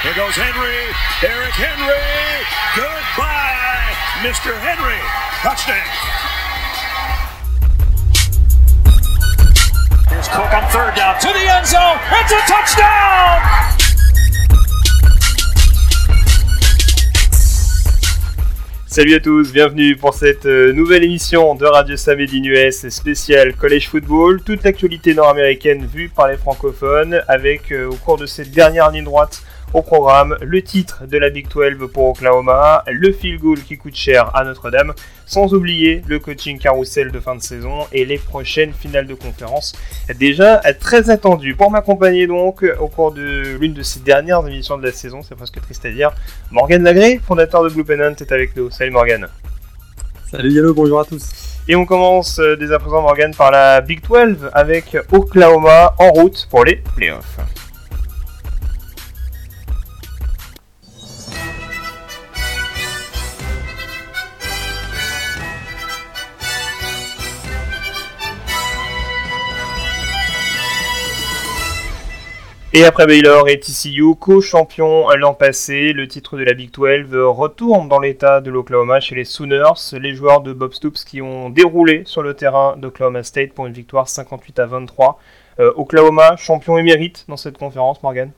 Here goes Henry. Derrick Henry. Goodbye, Mr. Henry. Touchdown. Here's Cook on third down to the end zone. It's a touchdown. Salut à tous, bienvenue pour cette euh, nouvelle émission de Radio Samedi US spéciale College Football. Toute l'actualité nord-américaine vue par les francophones avec euh, au cours de cette dernière ligne droite au programme, le titre de la Big 12 pour Oklahoma, le field goal qui coûte cher à Notre-Dame, sans oublier le coaching carousel de fin de saison et les prochaines finales de conférence. Déjà très attendu. Pour m'accompagner donc au cours de l'une de ces dernières émissions de la saison, c'est presque triste à dire, Morgan Lagré, fondateur de Blue Pennant, est avec nous. Salut Morgan. Salut Yellow, bonjour à tous. Et on commence euh, dès à présent Morgan par la Big 12 avec Oklahoma en route pour les playoffs. Et après Baylor et TCU, co-champion l'an passé, le titre de la Big 12 retourne dans l'état de l'Oklahoma chez les Sooners, les joueurs de Bob Stoops qui ont déroulé sur le terrain d'Oklahoma State pour une victoire 58 à 23. Euh, Oklahoma, champion émérite dans cette conférence, Morgan?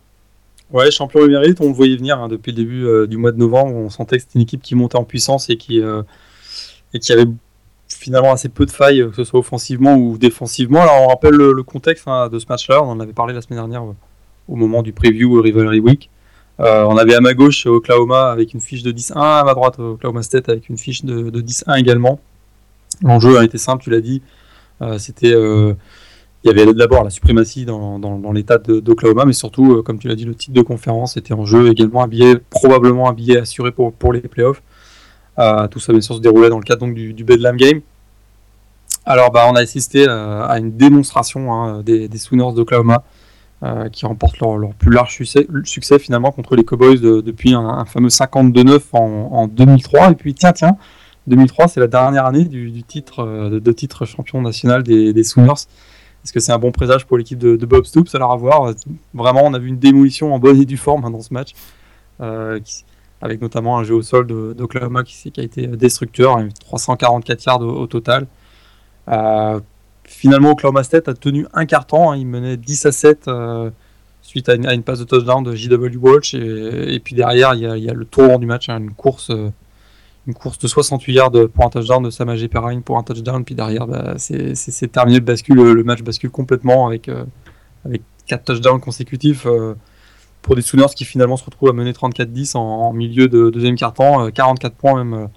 Ouais, champion émérite, on le voyait venir hein, depuis le début euh, du mois de novembre, on sentait que c'était une équipe qui montait en puissance et qui, euh, et qui avait finalement assez peu de failles, que ce soit offensivement ou défensivement. Alors on rappelle le, contexte hein, de ce match-là, on en avait parlé la semaine dernière au moment du preview Rivalry Week. Euh, on avait à ma gauche Oklahoma avec une fiche de 10-1, à ma droite Oklahoma State avec une fiche de, 10-1 également. L'enjeu a été simple, tu l'as dit. Euh, c'était, euh, il y avait d'abord la suprématie dans, l'état d'Oklahoma, mais surtout, comme tu l'as dit, le titre de conférence était en jeu également un billet, probablement un billet assuré pour, les playoffs. tout ça bien sûr se déroulait dans le cadre donc, du, du Bedlam Game. Alors bah, on a assisté à une démonstration hein, des, des Sooners d'Oklahoma euh, qui remportent leur, plus large succès, finalement contre les Cowboys depuis un, fameux 52-9 en, 2003. Et puis tiens, tiens, 2003 c'est la dernière année du, titre euh, de, titre champion national des, Sooners. Est-ce que c'est un bon présage pour l'équipe de, Bob Stoops? Alors à voir. Vraiment, on a vu une démolition en bonne et due forme hein, dans ce match, euh, avec notamment un jeu au sol d'Oklahoma qui, qui, a été destructeur, 344 yards au, total. Finalement, Oklahoma State a tenu un quart temps. Hein. il menait 10 à 7 euh, suite à une, passe de touchdown de JW Walsh. Et, puis derrière, il y, a, le tour du match, hein, une, course, euh, une course de 68 yards pour un touchdown de Samajé Perrine pour un touchdown. Puis derrière, bah, c'est terminé. Le, bascule, le match bascule complètement avec, euh, avec 4 touchdowns consécutifs pour des Sooners qui finalement se retrouvent à mener 34-10 en, milieu de deuxième quart-temps, 44 points même,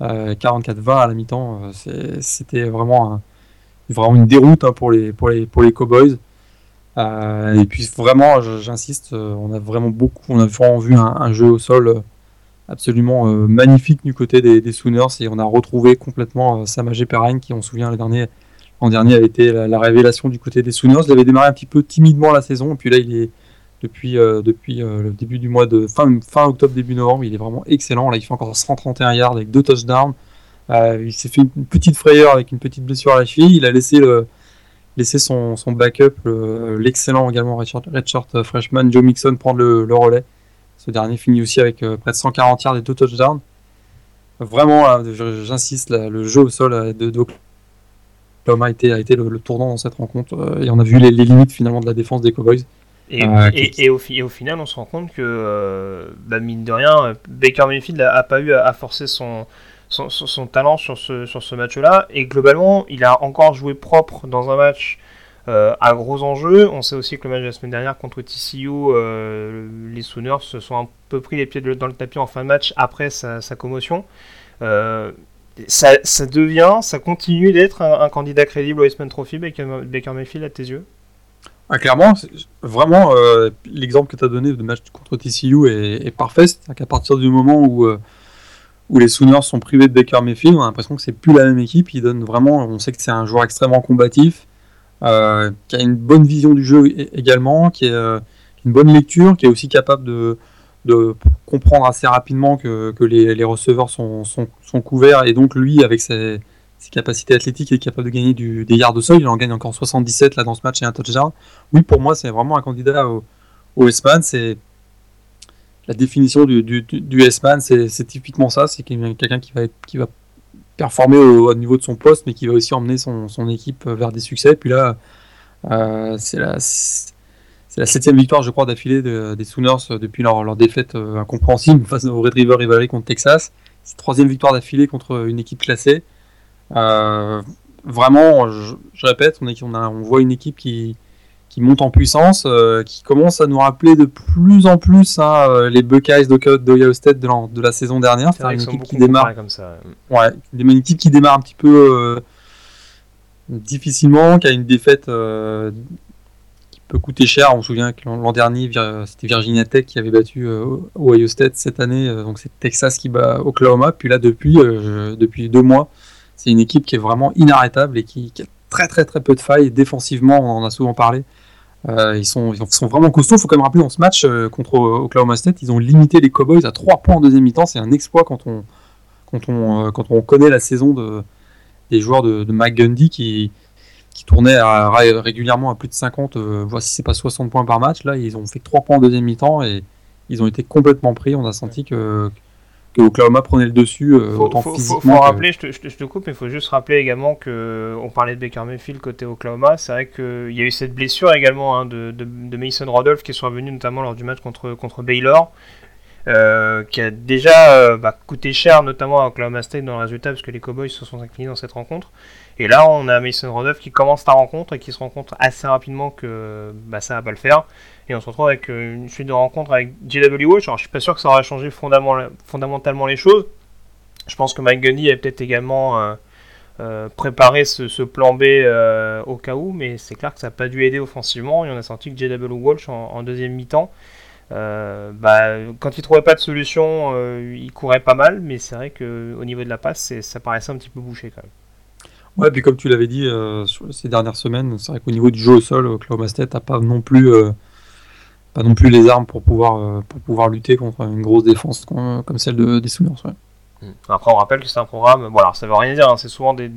44-20 à la mi-temps. C'était vraiment vraiment une déroute hein, pour, les, pour, les, pour les Cowboys. Euh, et puis vraiment, j'insiste, euh, on a vraiment beaucoup, on a vraiment vu un, jeu au sol euh, absolument magnifique du côté des, Sooners et on a retrouvé complètement Samajé Perrine qui, on se souvient, l'an dernier, dernier avait été la, révélation du côté des Sooners. Il avait démarré un petit peu timidement la saison et puis là, il est depuis, depuis le début du mois de fin, fin octobre, début novembre, il est vraiment excellent. Là, il fait encore 131 yards avec deux touchdowns. Euh, il s'est fait une petite frayeur avec une petite blessure à la cheville. Il a laissé, le, laissé son, son backup, l'excellent également redshirt, euh, freshman Joe Mixon prendre le, relais. Ce dernier finit aussi avec euh, près de 140 yards et deux touchdowns. Vraiment, j'insiste, le jeu au sol de Oklahoma a été, a été le, tournant dans cette rencontre et on a vu les, limites finalement de la défense des Cowboys. Et, et, au, au, final, on se rend compte que, bah, mine de rien, Baker Mayfield n'a pas eu à forcer son, son, talent sur ce, sur ce match-là. Et globalement, il a encore joué propre dans un match euh, à gros enjeux. On sait aussi que le match de la semaine dernière contre TCU, euh, les Sooners se sont un peu pris les pieds dans le tapis en fin de match après sa, commotion. Euh, ça, ça, devient, ça continue d'être un, candidat crédible au Westman Trophy, Baker, Baker Mayfield, à tes yeux? Ah, clairement, vraiment, l'exemple que tu as donné de match contre TCU est, parfait. C'est qu'à partir du moment où où les Sooners sont privés de Baker Mayfield, on a l'impression que c'est plus la même équipe. Il donne vraiment, on sait que c'est un joueur extrêmement combatif, euh, qui a une bonne vision du jeu également, qui, est, euh, une bonne lecture, qui est aussi capable de, de comprendre assez rapidement que, que les, les, receveurs sont, sont, couverts et donc lui, avec ses, ses, capacités athlétiques, est capable de gagner des yards de sol. Il en gagne encore 77 là dans ce match et un touchdown. Oui, pour moi, c'est vraiment un candidat au, au S-Man, c'est la définition du, du, du S-Man, c'est typiquement ça, c'est quelqu'un qui va, qui va performer au, niveau de son poste, mais qui va aussi emmener son, son équipe vers des succès. Puis là, euh, c'est la, la septième victoire, je crois, d'affilée des Sooners depuis leur, leur défaite incompréhensible face au Red River Rivalry contre Texas. C'est troisième victoire d'affilée contre une équipe classée. Euh, vraiment, je, répète, on, on, a, on, voit une équipe qui, qui monte en puissance, euh, qui commence à nous rappeler de plus en plus hein, euh, les Buckeyes d'Ohio State de la, de la, saison dernière. C'est une équipe qui démarre comme ça. Ouais, une équipe qui démarre un petit peu difficilement, qui a une défaite qui peut coûter cher. On se souvient que l'an dernier, c'était Virginia Tech qui avait battu Ohio State cette année, donc c'est Texas qui bat Oklahoma. Puis là, depuis, depuis deux mois, c'est une équipe qui est vraiment inarrêtable et qui, a très très très peu de failles. Défensivement, on en a souvent parlé. Euh, ils, sont, ils sont vraiment costauds. Il faut quand même rappeler, dans ce match euh, contre Oklahoma State, ils ont limité les Cowboys à 3 points en deuxième mi-temps. C'est un exploit quand on, quand, on, euh, quand on connaît la saison de, des joueurs de, de McGundy qui, qui tournaient régulièrement à plus de 50, voire si c'est pas 60 points par match. Là, ils ont fait 3 points en deuxième mi-temps et ils ont été complètement pris. On a senti que, que Oklahoma prenait le dessus euh, autant physiquement. Faut, rappeler, je te, je, te, coupe, mais il faut juste rappeler également que on parlait de Baker Mayfield côté Oklahoma. C'est vrai qu'il y a eu cette blessure également hein, de, de, Mason Rudolph qui est survenue notamment lors du match contre, contre Baylor. Euh, qui a déjà euh, bah, coûté cher notamment à Oklahoma State dans le résultat parce que les Cowboys se sont inclinés dans cette rencontre. Et là, on a Mason Rudolph qui commence la rencontre et qui se rend compte assez rapidement que bah, ça va pas le faire. Et on se retrouve avec euh, une suite de rencontres avec JW Watch. Alors, je suis pas sûr que ça aura changé fondamentalement les choses. Je pense que Mike Gundy a peut-être également euh, euh, préparé ce, plan B au cas où, mais c'est clair que ça n'a pas dû aider offensivement. Et on a senti que JW Walsh en, deuxième mi-temps, bah, quand il trouvait pas de solution, il courait pas mal, mais c'est vrai qu'au niveau de la passe, ça paraissait un petit peu bouché quand même. Ouais, puis comme tu l'avais dit ces dernières semaines, c'est vrai qu'au niveau du jeu au sol, Oklahoma State n'a pas non plus pas non plus les armes pour pouvoir, euh, pour pouvoir lutter contre une grosse défense comme celle de, des Sooners. Hmm. Après, on rappelle que c'est un programme. Voilà, ça veut rien dire. Hein, c'est souvent des,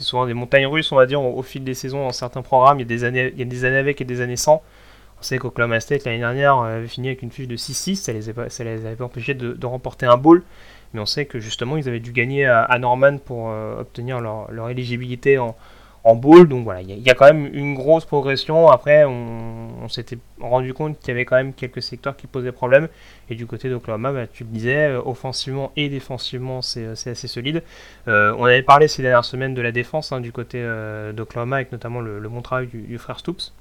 souvent des montagnes russes, on va dire, au, fil des saisons dans certains programmes. Il y a des années, il y a des années avec et des années sans. On sait qu'Oklahoma State l'année dernière avait fini avec une fiche de 6-6. Ça les, ça les avait empêchés de, remporter un bowl. Mais on sait que justement, ils avaient dû gagner à, Norman pour euh, obtenir leur, leur éligibilité en, en bowl. Donc voilà, il y, a quand même une grosse progression. Après, on, s'était rendu compte qu'il y avait quand même quelques secteurs qui posaient problème. Et du côté d'Oklahoma, bah, tu le disais, euh, offensivement et défensivement, c'est euh, assez solide. Euh, on avait parlé ces dernières semaines de la défense hein, du côté d'Oklahoma, avec notamment le, bon travail du, frère Stoops.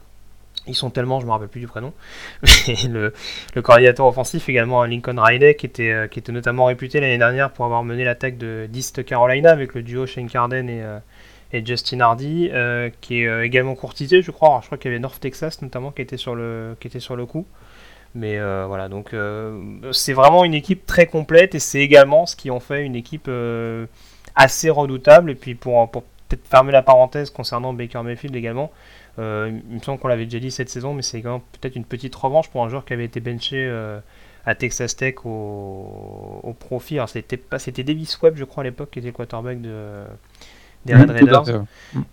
Ils sont tellement, je me rappelle plus du prénom. le, le, coordinateur offensif également, Lincoln Riley, qui était, qui était notamment réputé l'année dernière pour avoir mené l'attaque de d'East Carolina avec le duo Shane Carden et, et Justin Hardy, euh, qui est euh, également courtisé, je crois. je crois qu'il y avait North Texas notamment qui était sur le, qui était sur le coup. Mais euh, voilà, donc c'est vraiment une équipe très complète et c'est également ce qui en fait une équipe assez redoutable. Et puis pour, pour peut-être fermer la parenthèse concernant Baker Mayfield également, il me semble qu'on l'avait déjà dit cette saison, mais c'est également peut-être une petite revanche pour un joueur qui avait été benché à Texas Tech au, au profit. Alors c'était, c'était Davis Webb, je crois, à l'époque, qui était quarterback de des Red Raiders.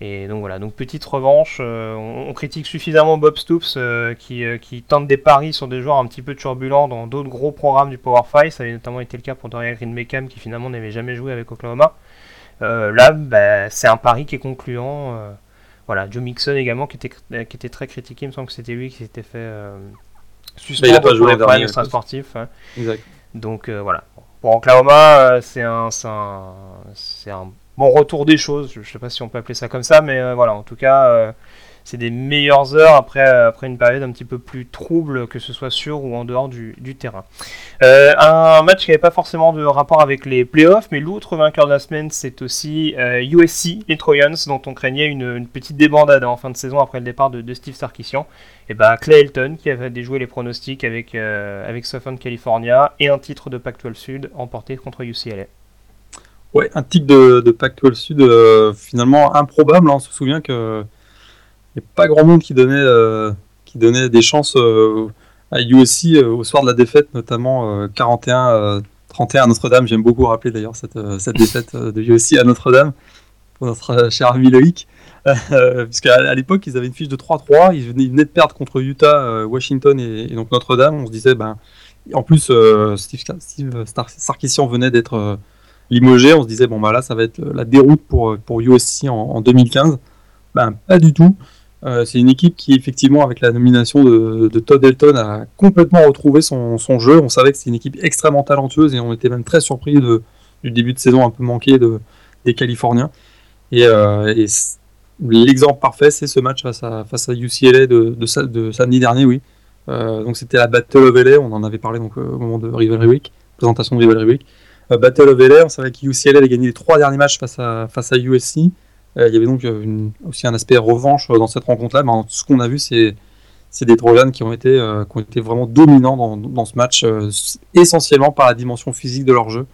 Et donc voilà, donc petite revanche. Euh, on, critique suffisamment Bob Stoops euh, qui, euh, qui, tente des paris sur des joueurs un petit peu turbulents dans d'autres gros programmes du Power 5. Ça avait notamment été le cas pour Dorian Green Beckham qui finalement n'avait jamais joué avec Oklahoma. là, bah, c'est un pari qui est concluant. voilà, Joe Mixon également qui était, qui était très critiqué. Il me semble que c'était lui qui s'était fait suspendre pour le problème extra-sportif. Hein. Donc voilà. Pour Oklahoma, c'est un, c'est un bon retour des choses. Je ne sais pas si on peut appeler ça comme ça, mais euh, voilà, en tout cas, euh, c'est des meilleures heures après, euh, après une période un petit peu plus trouble, que ce soit sur ou en dehors du, terrain. un match qui n'avait pas forcément de rapport avec les playoffs, mais l'autre vainqueur de la semaine, c'est aussi USC, les Trojans, dont on craignait une, petite débandade en fin de saison après le départ de, Steve Sarkisian. Et bah Clay Elton qui avait déjoué les pronostics avec, avec Southern California et un titre de Pac-12 Sud emporté contre UCLA. Ouais, un titre de, de Pac-12 Sud euh, finalement improbable. Hein. On se souvient que n'y a pas grand monde qui donnait, euh, qui donnait des chances euh, à USC au soir de la défaite, notamment 41-31 à Notre-Dame. J'aime beaucoup rappeler d'ailleurs cette, cette défaite de USC à Notre-Dame pour notre cher ami Loïc. Euh, Puisqu'à à, l'époque, ils avaient une fiche de 3-3. Ils venaient, de perdre contre Utah, Washington et, donc Notre-Dame. On se disait, ben, en plus, Steve, Sarkisian venait d'être limogé. On se disait, bon, bah là, ça va être la déroute pour, pour USC en, en 2015. Ben, pas du tout. Euh, c'est une équipe qui, effectivement, avec la nomination de, Todd Elton, a complètement retrouvé son, jeu. On savait que c'était une équipe extrêmement talentueuse et on était même très surpris du début de saison un peu manqué des Californiens. Et, euh, l'exemple parfait, c'est ce match face à, face à UCLA de, samedi dernier, oui. Euh, donc c'était la Battle of LA, on en avait parlé donc, au moment de Rivalry Week, présentation de Rivalry Week. Battle of LA, on savait que UCLA avait gagné les trois derniers matchs face à, face à USC. Euh, il y avait donc euh, aussi un aspect revanche euh, dans cette rencontre-là. Mais ce qu'on a vu, c'est des Trojans qui ont été, qui ont été vraiment dominants dans, dans ce match, essentiellement par la dimension physique de leur jeu.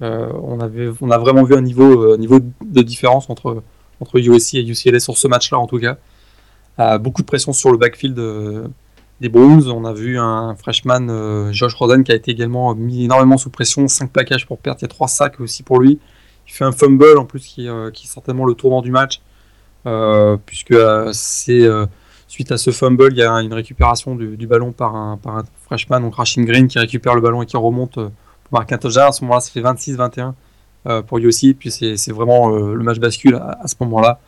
on, avait, on a vraiment vu un niveau, niveau de différence entre, entre USC et UCLA sur ce match-là, en tout cas. beaucoup de pression sur le backfield des Browns. On a vu un freshman, Josh Roden, qui a été également mis énormément sous pression. 5 plaquages pour perte, il y a 3 sacs aussi pour lui. Il fait un fumble en plus qui, euh, qui est certainement le tournant du match, euh, puisque euh, c'est suite à ce fumble, il y a une récupération du, ballon par un, par un, freshman, donc Rashid Green, qui récupère le ballon et qui remonte pour marquer un touchdown. À ce moment-là, ça fait 26-21 pour Yossi, puis c'est vraiment le match bascule à, ce moment-là.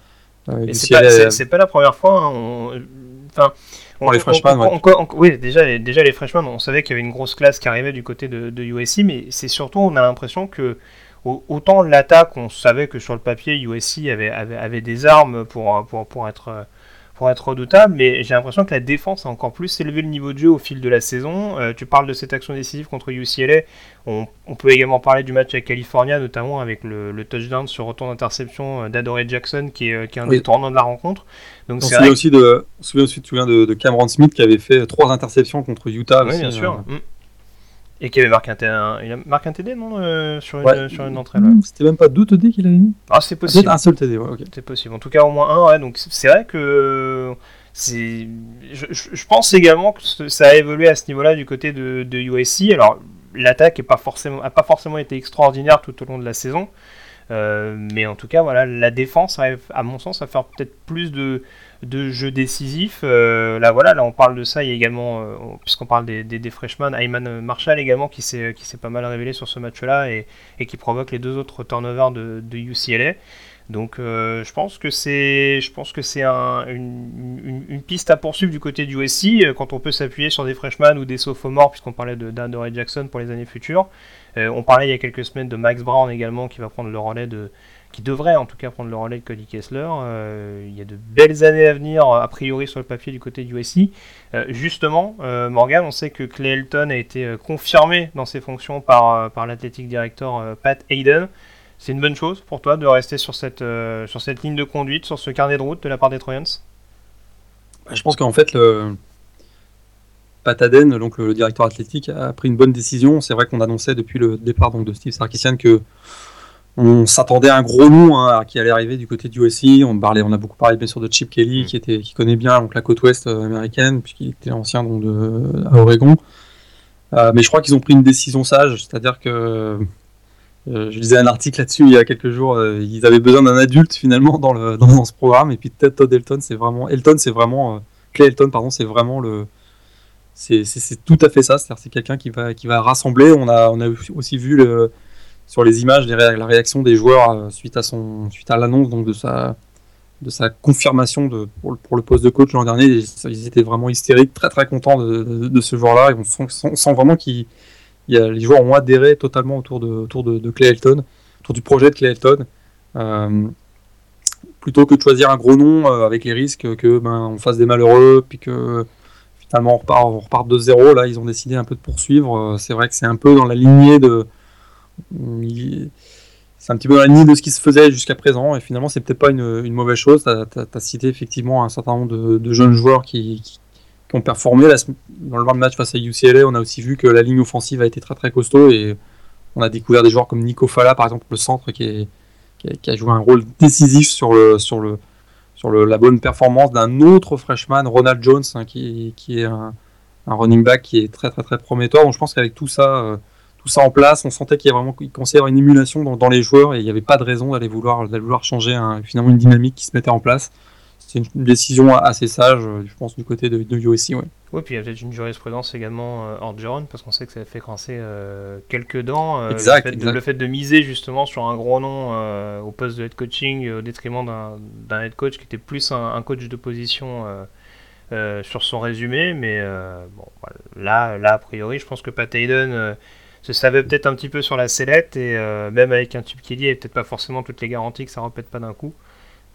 c'est pas, la première fois. Hein, enfin, pour les freshmen, oui, déjà, les, déjà les freshmen, on savait qu'il y avait une grosse classe qui arrivait du côté de, de USC, mais c'est surtout, on a l'impression que autant l'attaque, on savait que sur le papier, USC avait, avait, des armes pour, pour, pour, être, pour être redoutable, mais j'ai l'impression que la défense a encore plus élevé le niveau de jeu au fil de la saison. Euh, tu parles de cette action décisive contre UCLA, on, peut également parler du match avec California, notamment avec le, touchdown sur retour d'interception d'Adore Jackson, qui est, qui est un des tournants de la rencontre. Donc, on, se souvient aussi de, on se souvient aussi de, de, Cameron Smith qui avait fait trois interceptions contre Utah. Oui, bien sûr. Euh, mm. Et qui avait marqué un, il a marqué un TD, non euh, sur, une, sur une entrée là. C'était même pas deux TD qu'il avait mis Ah, c'est possible. un seul TD, ouais, ok. C'est possible. En tout cas, au moins un, ouais. Donc, c'est vrai que. je, je, pense également que ça a évolué à ce niveau-là du côté de, de USC. Alors, l'attaque n'a pas, forcément, pas forcément été extraordinaire tout au long de la saison. Euh, mais en tout cas, voilà, la défense arrive, à mon sens, à faire peut-être plus de, de jeux décisifs. Euh, là, voilà, là, on parle de ça. Il y a également, euh, puisqu'on parle des, des, freshmen, Ayman Marshall également qui s'est pas mal révélé sur ce match-là et, et, qui provoque les deux autres turnovers de, UCLA. Donc, euh, je pense que c'est, un, une, une, piste à poursuivre du côté du USC quand on peut s'appuyer sur des freshmen ou des sophomores, puisqu'on parlait de Ray Jackson pour les années futures. on parlait il y a quelques semaines de Max Brown également qui va prendre le relais de qui devrait en tout cas prendre le relais de Cody Kessler. Euh, il y a de belles années à venir, a priori sur le papier du côté du USC. Euh, justement, euh, Morgan, on sait que Clay Elton a été confirmé dans ses fonctions par, par l'athlétique directeur Pat Hayden. C'est une bonne chose pour toi de rester sur cette, sur cette ligne de conduite, sur ce carnet de route de la part des Troyans bah, Je pense qu'en fait. Pat Hayden, donc le, directeur athlétique, a pris une bonne décision. C'est vrai qu'on annonçait depuis le départ donc, de Steve Sarkisian que on s'attendait à un gros nom hein, qui allait arriver du côté du USC. On, parlait, on a beaucoup parlé bien sûr de Chip Kelly, mm. qui, était, qui connaît bien donc, la côte ouest euh, américaine, puisqu'il était ancien donc, de, à Oregon. Euh, mais je crois qu'ils ont pris une décision sage, c'est-à-dire que euh, je lisais un article là-dessus il y a quelques jours. ils avaient besoin d'un adulte finalement dans, le, dans, ce programme. Et puis peut-être Todd Elton, c'est vraiment Elton, c'est vraiment Clay Elton, pardon, c'est vraiment le c'est tout à fait ça. C'est-à-dire c'est quelqu'un qui va qui va rassembler. On a on a aussi vu le sur les images, la réaction des joueurs euh, suite à son, suite à l'annonce donc de sa, de sa confirmation de, pour, le, poste de coach l'an dernier. Ils étaient vraiment hystériques, très très contents de, ce joueur-là. On sent, vraiment qu'il les joueurs ont adhéré totalement autour de, autour de, Clay Elton, autour du projet de Clay Elton. Euh, plutôt que de choisir un gros nom euh, avec les risques que ben, on fasse des malheureux, puis que finalement on repart, on repart de zéro. Là, ils ont décidé un peu de poursuivre. C'est vrai que c'est un peu dans la lignée de, c'est un petit peu dans la ligne de ce qui se faisait jusqu'à présent, et finalement, c'est peut-être pas une, mauvaise chose. Tu as, cité effectivement un certain nombre de, jeunes joueurs qui, ont performé. dans le match face à UCLA, on a aussi vu que la ligne offensive a été très très costaud, et on a découvert des joueurs comme Nico Fala, par exemple, le centre, qui, a, joué un rôle décisif sur, la bonne performance d'un autre freshman, Ronald Jones, hein, qui, est un, running back qui est très très très prometteur. Donc je pense qu'avec tout ça. Euh, tout ça en place. On sentait qu'il y avait vraiment, il commençait à y avoir une émulation dans, les joueurs et il n'y avait pas de raison d'aller vouloir, d'aller vouloir changer finalement une dynamique qui se mettait en place. C'est une, décision assez sage, je pense, du côté de, de USC. Ouais. Oui, puis il y a peut-être une jurisprudence également euh, Orgeron, parce qu'on sait que ça a fait grincer euh, quelques dents. Euh, exact, le, fait De, le, fait De, miser justement sur un gros nom euh, au poste de head coaching au détriment d'un head coach qui était plus un, coach de position sur son résumé. Mais bon, là, là, a priori, je pense que Pat Hayden se savait peut-être un petit peu sur la sellette et même avec un tube Kelly, il n'y peut-être pas forcément toutes les garanties que ça répète pas d'un coup.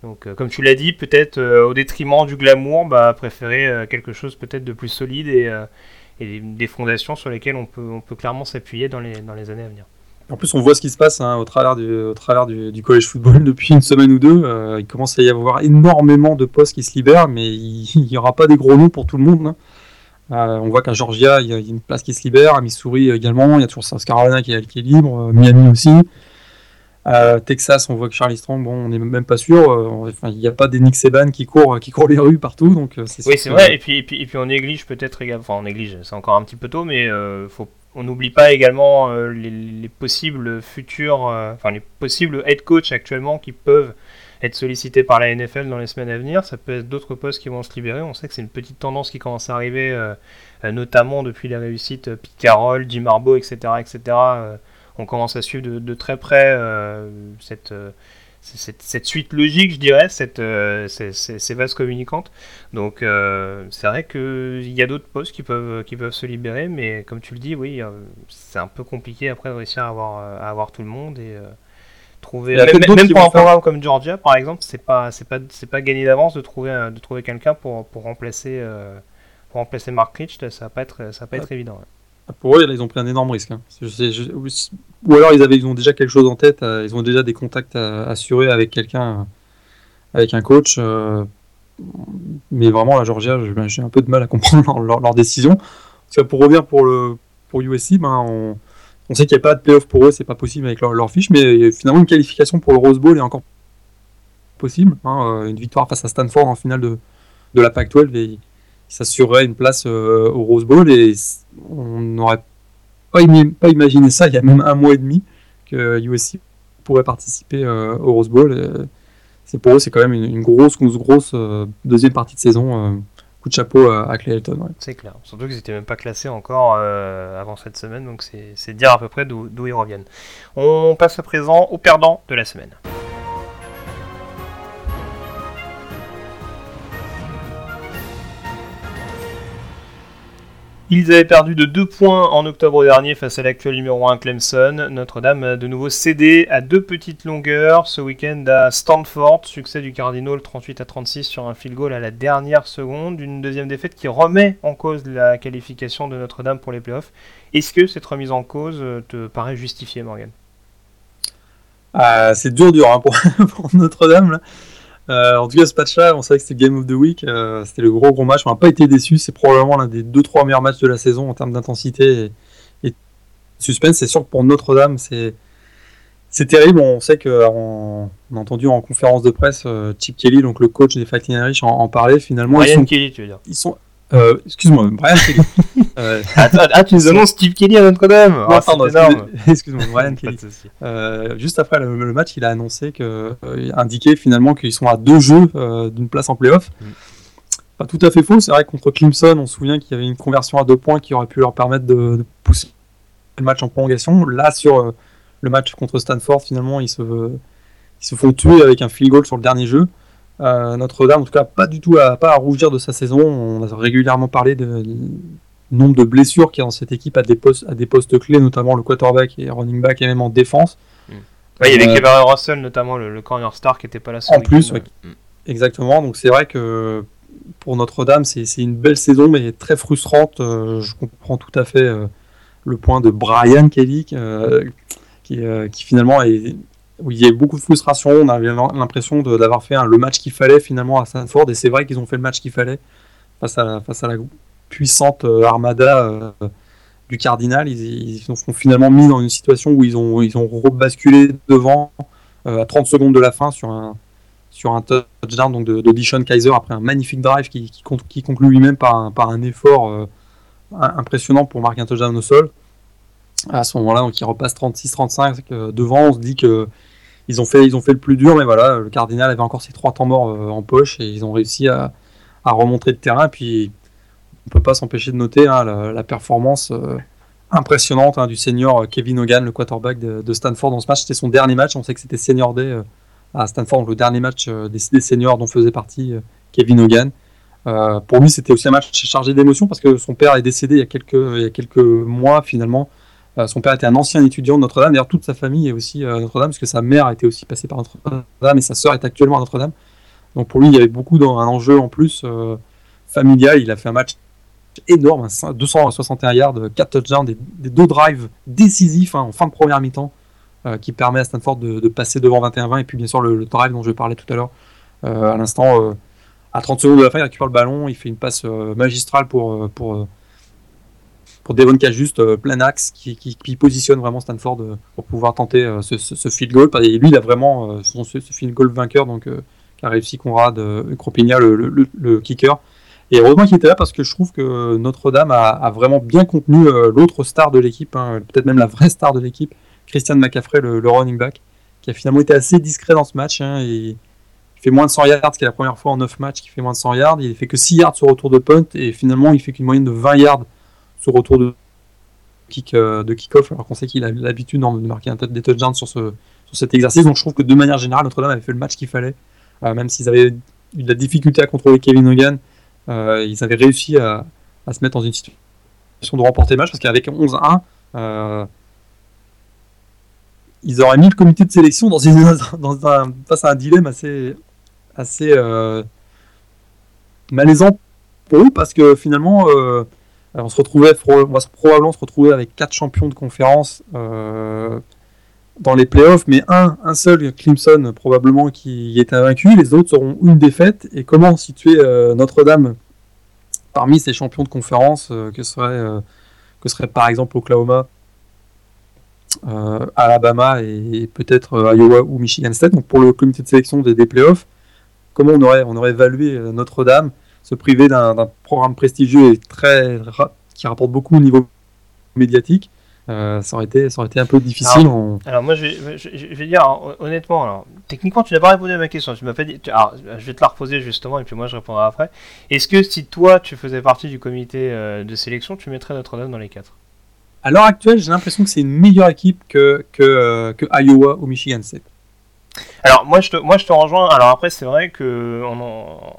Donc, euh, comme tu l'as dit, peut-être euh, au détriment du glamour, bah, préférer euh, quelque chose peut-être de plus solide et, des fondations sur lesquelles on peut, clairement s'appuyer dans les, années à venir. En plus, on voit ce qui se passe hein, au travers, du, au football depuis une semaine ou deux. il commence à y avoir énormément de postes qui se libèrent, mais il n'y aura pas des gros noms pour tout le monde. Hein. On voit qu'à Georgia, il y a une place qui se libère, à Missouri également, il y a toujours South Carolina qui est, qui est libre, Miami aussi. Texas, on voit que Charlie Strong, bon, on n'est même pas sûr. Euh, enfin, il n'y a pas des Nick Seban qui courent, qui courent les rues partout, donc euh. Oui, c'est vrai. Et puis, et puis, et puis, on néglige peut-être. Enfin, on néglige. C'est encore un petit peu tôt, mais euh, faut, on n'oublie pas également les, possibles futurs, enfin les possibles head coach actuellement qui peuvent être sollicités par la NFL dans les semaines à venir. Ça peut être d'autres postes qui vont se libérer. On sait que c'est une petite tendance qui commence à arriver, notamment depuis les réussites Pete Carroll, Jim etc., etc on commence à suivre de, très près euh, euh, cette, suite logique, je dirais, cette, euh, ces, vases communicantes. Donc c'est vrai qu'il y a d'autres postes qui peuvent, se libérer, mais comme tu le dis, oui, c'est un peu compliqué après de réussir à avoir, tout le monde trouver même, même pour un programme comme Georgia par exemple c'est pas c'est pas c'est pas gagné d'avance de trouver de trouver quelqu'un pour, pour remplacer pour remplacer Mark Rich ça va pas être ça va pas être évident pour eux, ils ont pris un énorme risque. Hein. ou alors ils, avaient, ils ont déjà quelque chose en tête, euh, ils ont déjà des contacts à, assurer avec quelqu'un, euh, avec un coach. Euh, mais vraiment, la Georgia, j'ai un peu de mal à comprendre leur, décision. Parce pour revenir pour, le, pour USC, ben, on, sait qu'il n'y a pas de playoff pour eux, c'est pas possible avec leur, fiche, mais finalement, une qualification pour le Rose Bowl est encore possible. Hein, une victoire face à Stanford en finale de, de la Pac-12 et s'assurerait une place au Rose Bowl et on n'aurait pas, imaginé ça il y a même un mois et demi que USC pourrait participer euh, au Rose Bowl. C'est pour eux, c'est quand même une, grosse, grosse, euh, deuxième partie de saison. Euh, de chapeau à Clayton. C'est clair. Surtout qu'ils n'étaient même pas classés encore avant cette semaine, donc c'est dire à peu près d'où ils reviennent. On passe à présent au perdant de la semaine. Ils avaient perdu de 2 points en octobre dernier face à l'actuel numéro 1 Clemson. Notre-Dame a de nouveau cédé à deux petites longueurs ce week-end à Stanford. Succès du Cardinal 38 à 36 sur un field goal à la dernière seconde. Une deuxième défaite qui remet en cause la qualification de Notre-Dame pour les playoffs. Est-ce que cette remise en cause te paraît justifiée, Morgan? Ah, C'est dur, dur hein, pour, pour Notre-Dame. Euh, en tout cas, ce match-là, on savait que c'était Game of the Week. Euh, c'était le gros gros match. On n'a pas été déçus. C'est probablement l'un des 2-3 meilleurs matchs de la saison en termes d'intensité et, de suspense. C'est sûr que pour Notre-Dame, c'est. C'est terrible, on sait qu'on a entendu en conférence de presse euh, Chip Kelly, donc le coach des Fighting Irish, en, en parler. Finalement, Ryan Kelly, tu veux dire Ils sont, euh, excuse-moi, Brian Kelly. Euh, ah, tu nous annonces Steve Kelly à Notre-Dame pardon, excuse-moi, Brian Kelly. Euh, juste après le, match, il a annoncé que, indiqué finalement qu'ils sont à deux jeux d'une place en playoff. Mm. Pas tout à fait faux, c'est vrai que contre Clemson, on se souvient qu'il y avait une conversion à deux points qui aurait pu leur permettre de, pousser le match en prolongation. Là, sur le match contre Stanford, finalement, ils se, ils se font tuer avec un field goal sur le dernier jeu. Euh, Notre-Dame, en tout cas, pas du tout à, pas à rougir de sa saison. On a régulièrement parlé de, nombre de blessures qu'il y a dans cette équipe à des postes, à des postes clés, notamment le quarterback et running back et même en défense. Mm. il y avait euh, Kevin Russell, notamment le, corner star qui n'était pas là. En plus, mm. exactement. Donc c'est vrai que pour Notre-Dame, c'est une belle saison, mais très frustrante. Euh, je comprends tout à fait le point de Brian Kelly, qui, qui, finalement est, il y a eu beaucoup de frustration. On avait l'impression d'avoir fait le match qu'il fallait finalement à Stanford. Et c'est vrai qu'ils ont fait le match qu'il fallait face à, face à la puissante euh, armada euh, du Cardinal. Ils, se sont finalement mis dans une situation où ils ont, ils ont rebasculé devant euh, à 30 secondes de la fin sur un, sur un touchdown donc de, de Kaiser après un magnifique drive qui, qui, conclut lui-même par un, par un effort impressionnant pour marquer un touchdown au sol. à ce moment-là, donc ils repassent 36-35 devant. On se dit que ils ont fait, ils ont fait le plus dur, mais voilà, le Cardinal avait encore ses trois temps morts en poche et ils ont réussi à, à remontrer le terrain. Puis on peut pas s'empêcher de noter hein, la, performance impressionnante hein, du senior Kevin Hogan, le quarterback de, Stanford dans ce match. C'était son dernier match. On sait que c'était senior day à Stanford, le dernier match des, seniors dont faisait partie Kevin Hogan. Euh, pour lui, c'était aussi un match chargé d'émotions parce que son père est décédé il y a quelques mois finalement. Euh, son père était un ancien étudiant de Notre-Dame. D'ailleurs, toute sa famille est aussi à Notre-Dame parce que sa mère était aussi passée par Notre-Dame et sa sœur est actuellement à Notre-Dame. Donc pour lui, il y avait beaucoup d'un enjeu en plus euh, familial. Il a fait un match énorme, 261 yards, 4 touchdowns, des, deux drives décisifs hein, en fin de première mi-temps qui permet à Stanford de, passer devant 21-20 et puis bien sûr le, drive dont je parlais tout à l'heure à l'instant à 30 secondes de la fin, il récupère le ballon, il fait une passe euh, magistrale pour, euh, pour, euh, Devon juste plein axe, qui, qui, positionne vraiment Stanford pour pouvoir tenter ce, ce, field goal. Et lui, il a vraiment ce, field goal vainqueur, donc qui a réussi Conrad Cropigna, le, le, le, kicker. Et heureusement qu'il était là parce que je trouve que Notre-Dame a, vraiment bien contenu l'autre star de l'équipe, hein, peut-être même la vraie star de l'équipe, Christian McCaffrey, le, running back, qui a finalement été assez discret dans ce match. Hein, et fait moins de 100 yards, ce qui est la première fois en 9 matchs qu'il fait moins de 100 yards. Il fait que 6 yards sur retour de punt et finalement il fait qu'une moyenne de 20 yards sur retour de kick euh, de kick-off, alors qu'on sait qu'il a l'habitude de marquer un des touchdowns sur, ce, sur cet exercice. Donc je trouve que de manière générale, Notre-Dame avait fait le match qu'il fallait, euh, même s'ils avaient eu de la difficulté à contrôler Kevin Hogan. Euh, ils avaient réussi à, se mettre dans une situation de remporter le match parce qu'avec 11-1, ils auraient mis le comité de sélection dans, face à un dilemme assez, assez malaisant pour eux parce que finalement, on se on va probablement se retrouver avec quatre champions de conférence euh, dans les playoffs, mais un, seul, Clemson, probablement qui est invaincu. Les autres seront une défaite. Et comment situer Notre-Dame parmi ces champions de conférence que serait, que serait par exemple Oklahoma Alabama et, peut-être Iowa ou Michigan State. Donc pour le comité de sélection des, des playoffs, comment on aurait, on aurait évalué euh, Notre-Dame, se priver d'un programme prestigieux et très qui rapporte beaucoup au niveau médiatique. Euh, ça, aurait été, ça aurait été un peu difficile. Alors, moi, je vais, dire honnêtement, alors, techniquement, tu n'as pas répondu à ma question. Tu m'as fait, je vais te la reposer justement, et puis moi, je répondrai après. Est-ce que si toi, tu faisais partie du comité euh, de sélection, tu mettrais Notre-Dame dans les quatre? À l'heure actuelle, j'ai l'impression que c'est une meilleure équipe que, que, que Iowa ou Michigan State. Alors moi je te, moi je te rejoins. Alors après c'est vrai que en,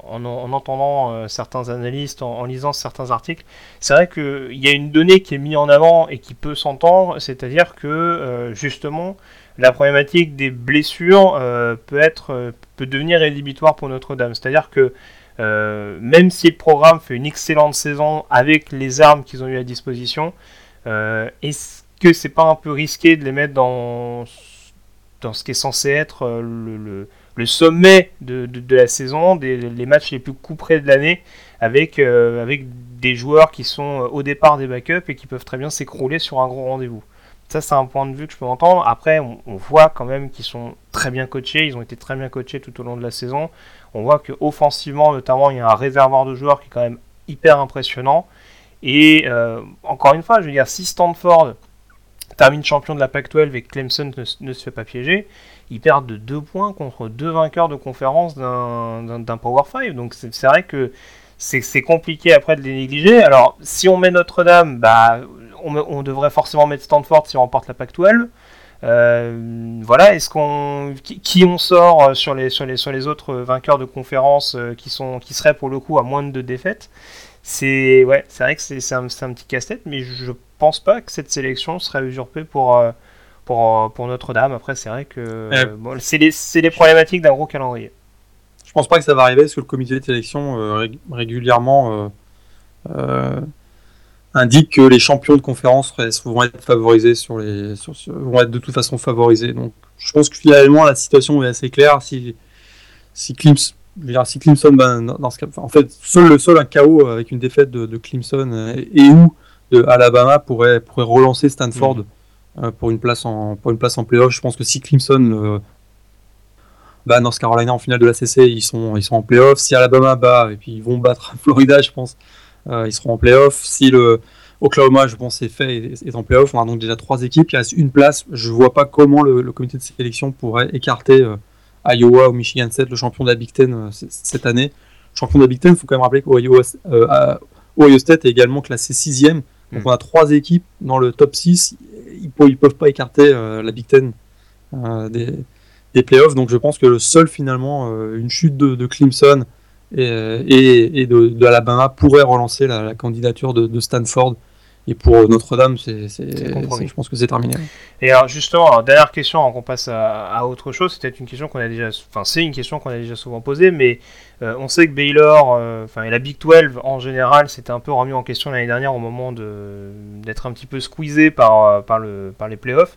en, entendant euh, certains analystes, en, lisant certains articles, c'est vrai qu'il y a une donnée qui est mise en avant et qui peut s'entendre, c'est-à-dire que euh, justement la problématique des blessures euh, peut être peut devenir rédhibitoire pour Notre-Dame. C'est-à-dire que même si le programme fait une excellente saison avec les armes qu'ils ont eu à disposition, est-ce que c'est pas un peu risqué de les mettre dans dans ce qui est censé être euh, le, sommet de, la saison, les matchs les plus couperés de l'année, avec, euh, avec des joueurs qui sont euh, au départ des backups et qui peuvent très bien s'écrouler sur un gros rendez-vous. Ça, c'est un point de vue que je peux entendre. Après, on, voit quand même qu'ils sont très bien coachés. Ils ont été très bien coachés tout au long de la saison. On voit que offensivement, notamment, il y a un réservoir de joueurs qui est quand même hyper impressionnant. Et encore une fois, je veux dire, si Stanford termine champion de la PAC-12 et Clemson ne, se fait pas piéger, ils perdent de 2 points contre deux vainqueurs de conférence d'un Power 5. Donc c'est vrai que c'est compliqué après de les négliger. Alors si on met Notre-Dame, bah, on, devrait forcément mettre Stanford si on remporte la PAC-12. Euh, voilà, est-ce qu'on qui, on sort sur les, sur les, sur les autres vainqueurs de conférence euh, qui, sont, qui seraient pour le coup à moins de deux défaites? C'est ouais, c'est vrai que c'est un, un, petit casse-tête, mais je pense pas que cette sélection serait usurpée pour, euh, pour, euh, pour Notre-Dame. Après, c'est vrai que c'est les, les, problématiques d'un gros calendrier. Je pense pas que ça va arriver parce que le comité de sélection euh, régulièrement indique que les champions de conférence vont être favorisés sur les vont être de toute façon favorisés. Donc je pense que finalement la situation est assez claire. Si si Clemson, si Clemson dans ce cas, en fait seul le seul un chaos avec une défaite de, de Clemson et où de Alabama pourrait, pourrait relancer Stanford mm. euh, pour, une place en, pour une place en playoff. Je pense que si Clemson euh, bat North Carolina en finale de la CC, ils sont, ils sont en playoff. Si Alabama bat, et puis ils vont battre Florida, je pense, euh, ils seront en playoff. Si le Oklahoma, je pense, c'est fait et est en playoff. On a donc déjà trois équipes. Il reste une place. Je vois pas comment le, comité de sélection pourrait écarter Iowa ou Michigan State, le champion de la Big Ten cette année. champion de la Big Ten, il faut quand même rappeler qu'Ohio State est également classé sixième. Donc mm. on a trois équipes dans le top 6. Ils ne peuvent pas écarter la Big Ten des, des playoffs. Donc je pense que le seul finalement, une chute de Clemson et, et, de, Alabama pourrait relancer la, candidature de, Stanford. Et pour Notre-Dame, c'est, je pense que c'est terminé. Et alors justement, dernière question avant qu'on passe à, autre chose, c'était une question qu'on a déjà, enfin c'est une question qu'on a déjà souvent posée, mais euh, on sait que Baylor, euh, enfin et la Big 12 en général, c'était un peu remis en question l'année dernière au moment de, d'être un petit peu squeezé par, par, le, par les playoffs.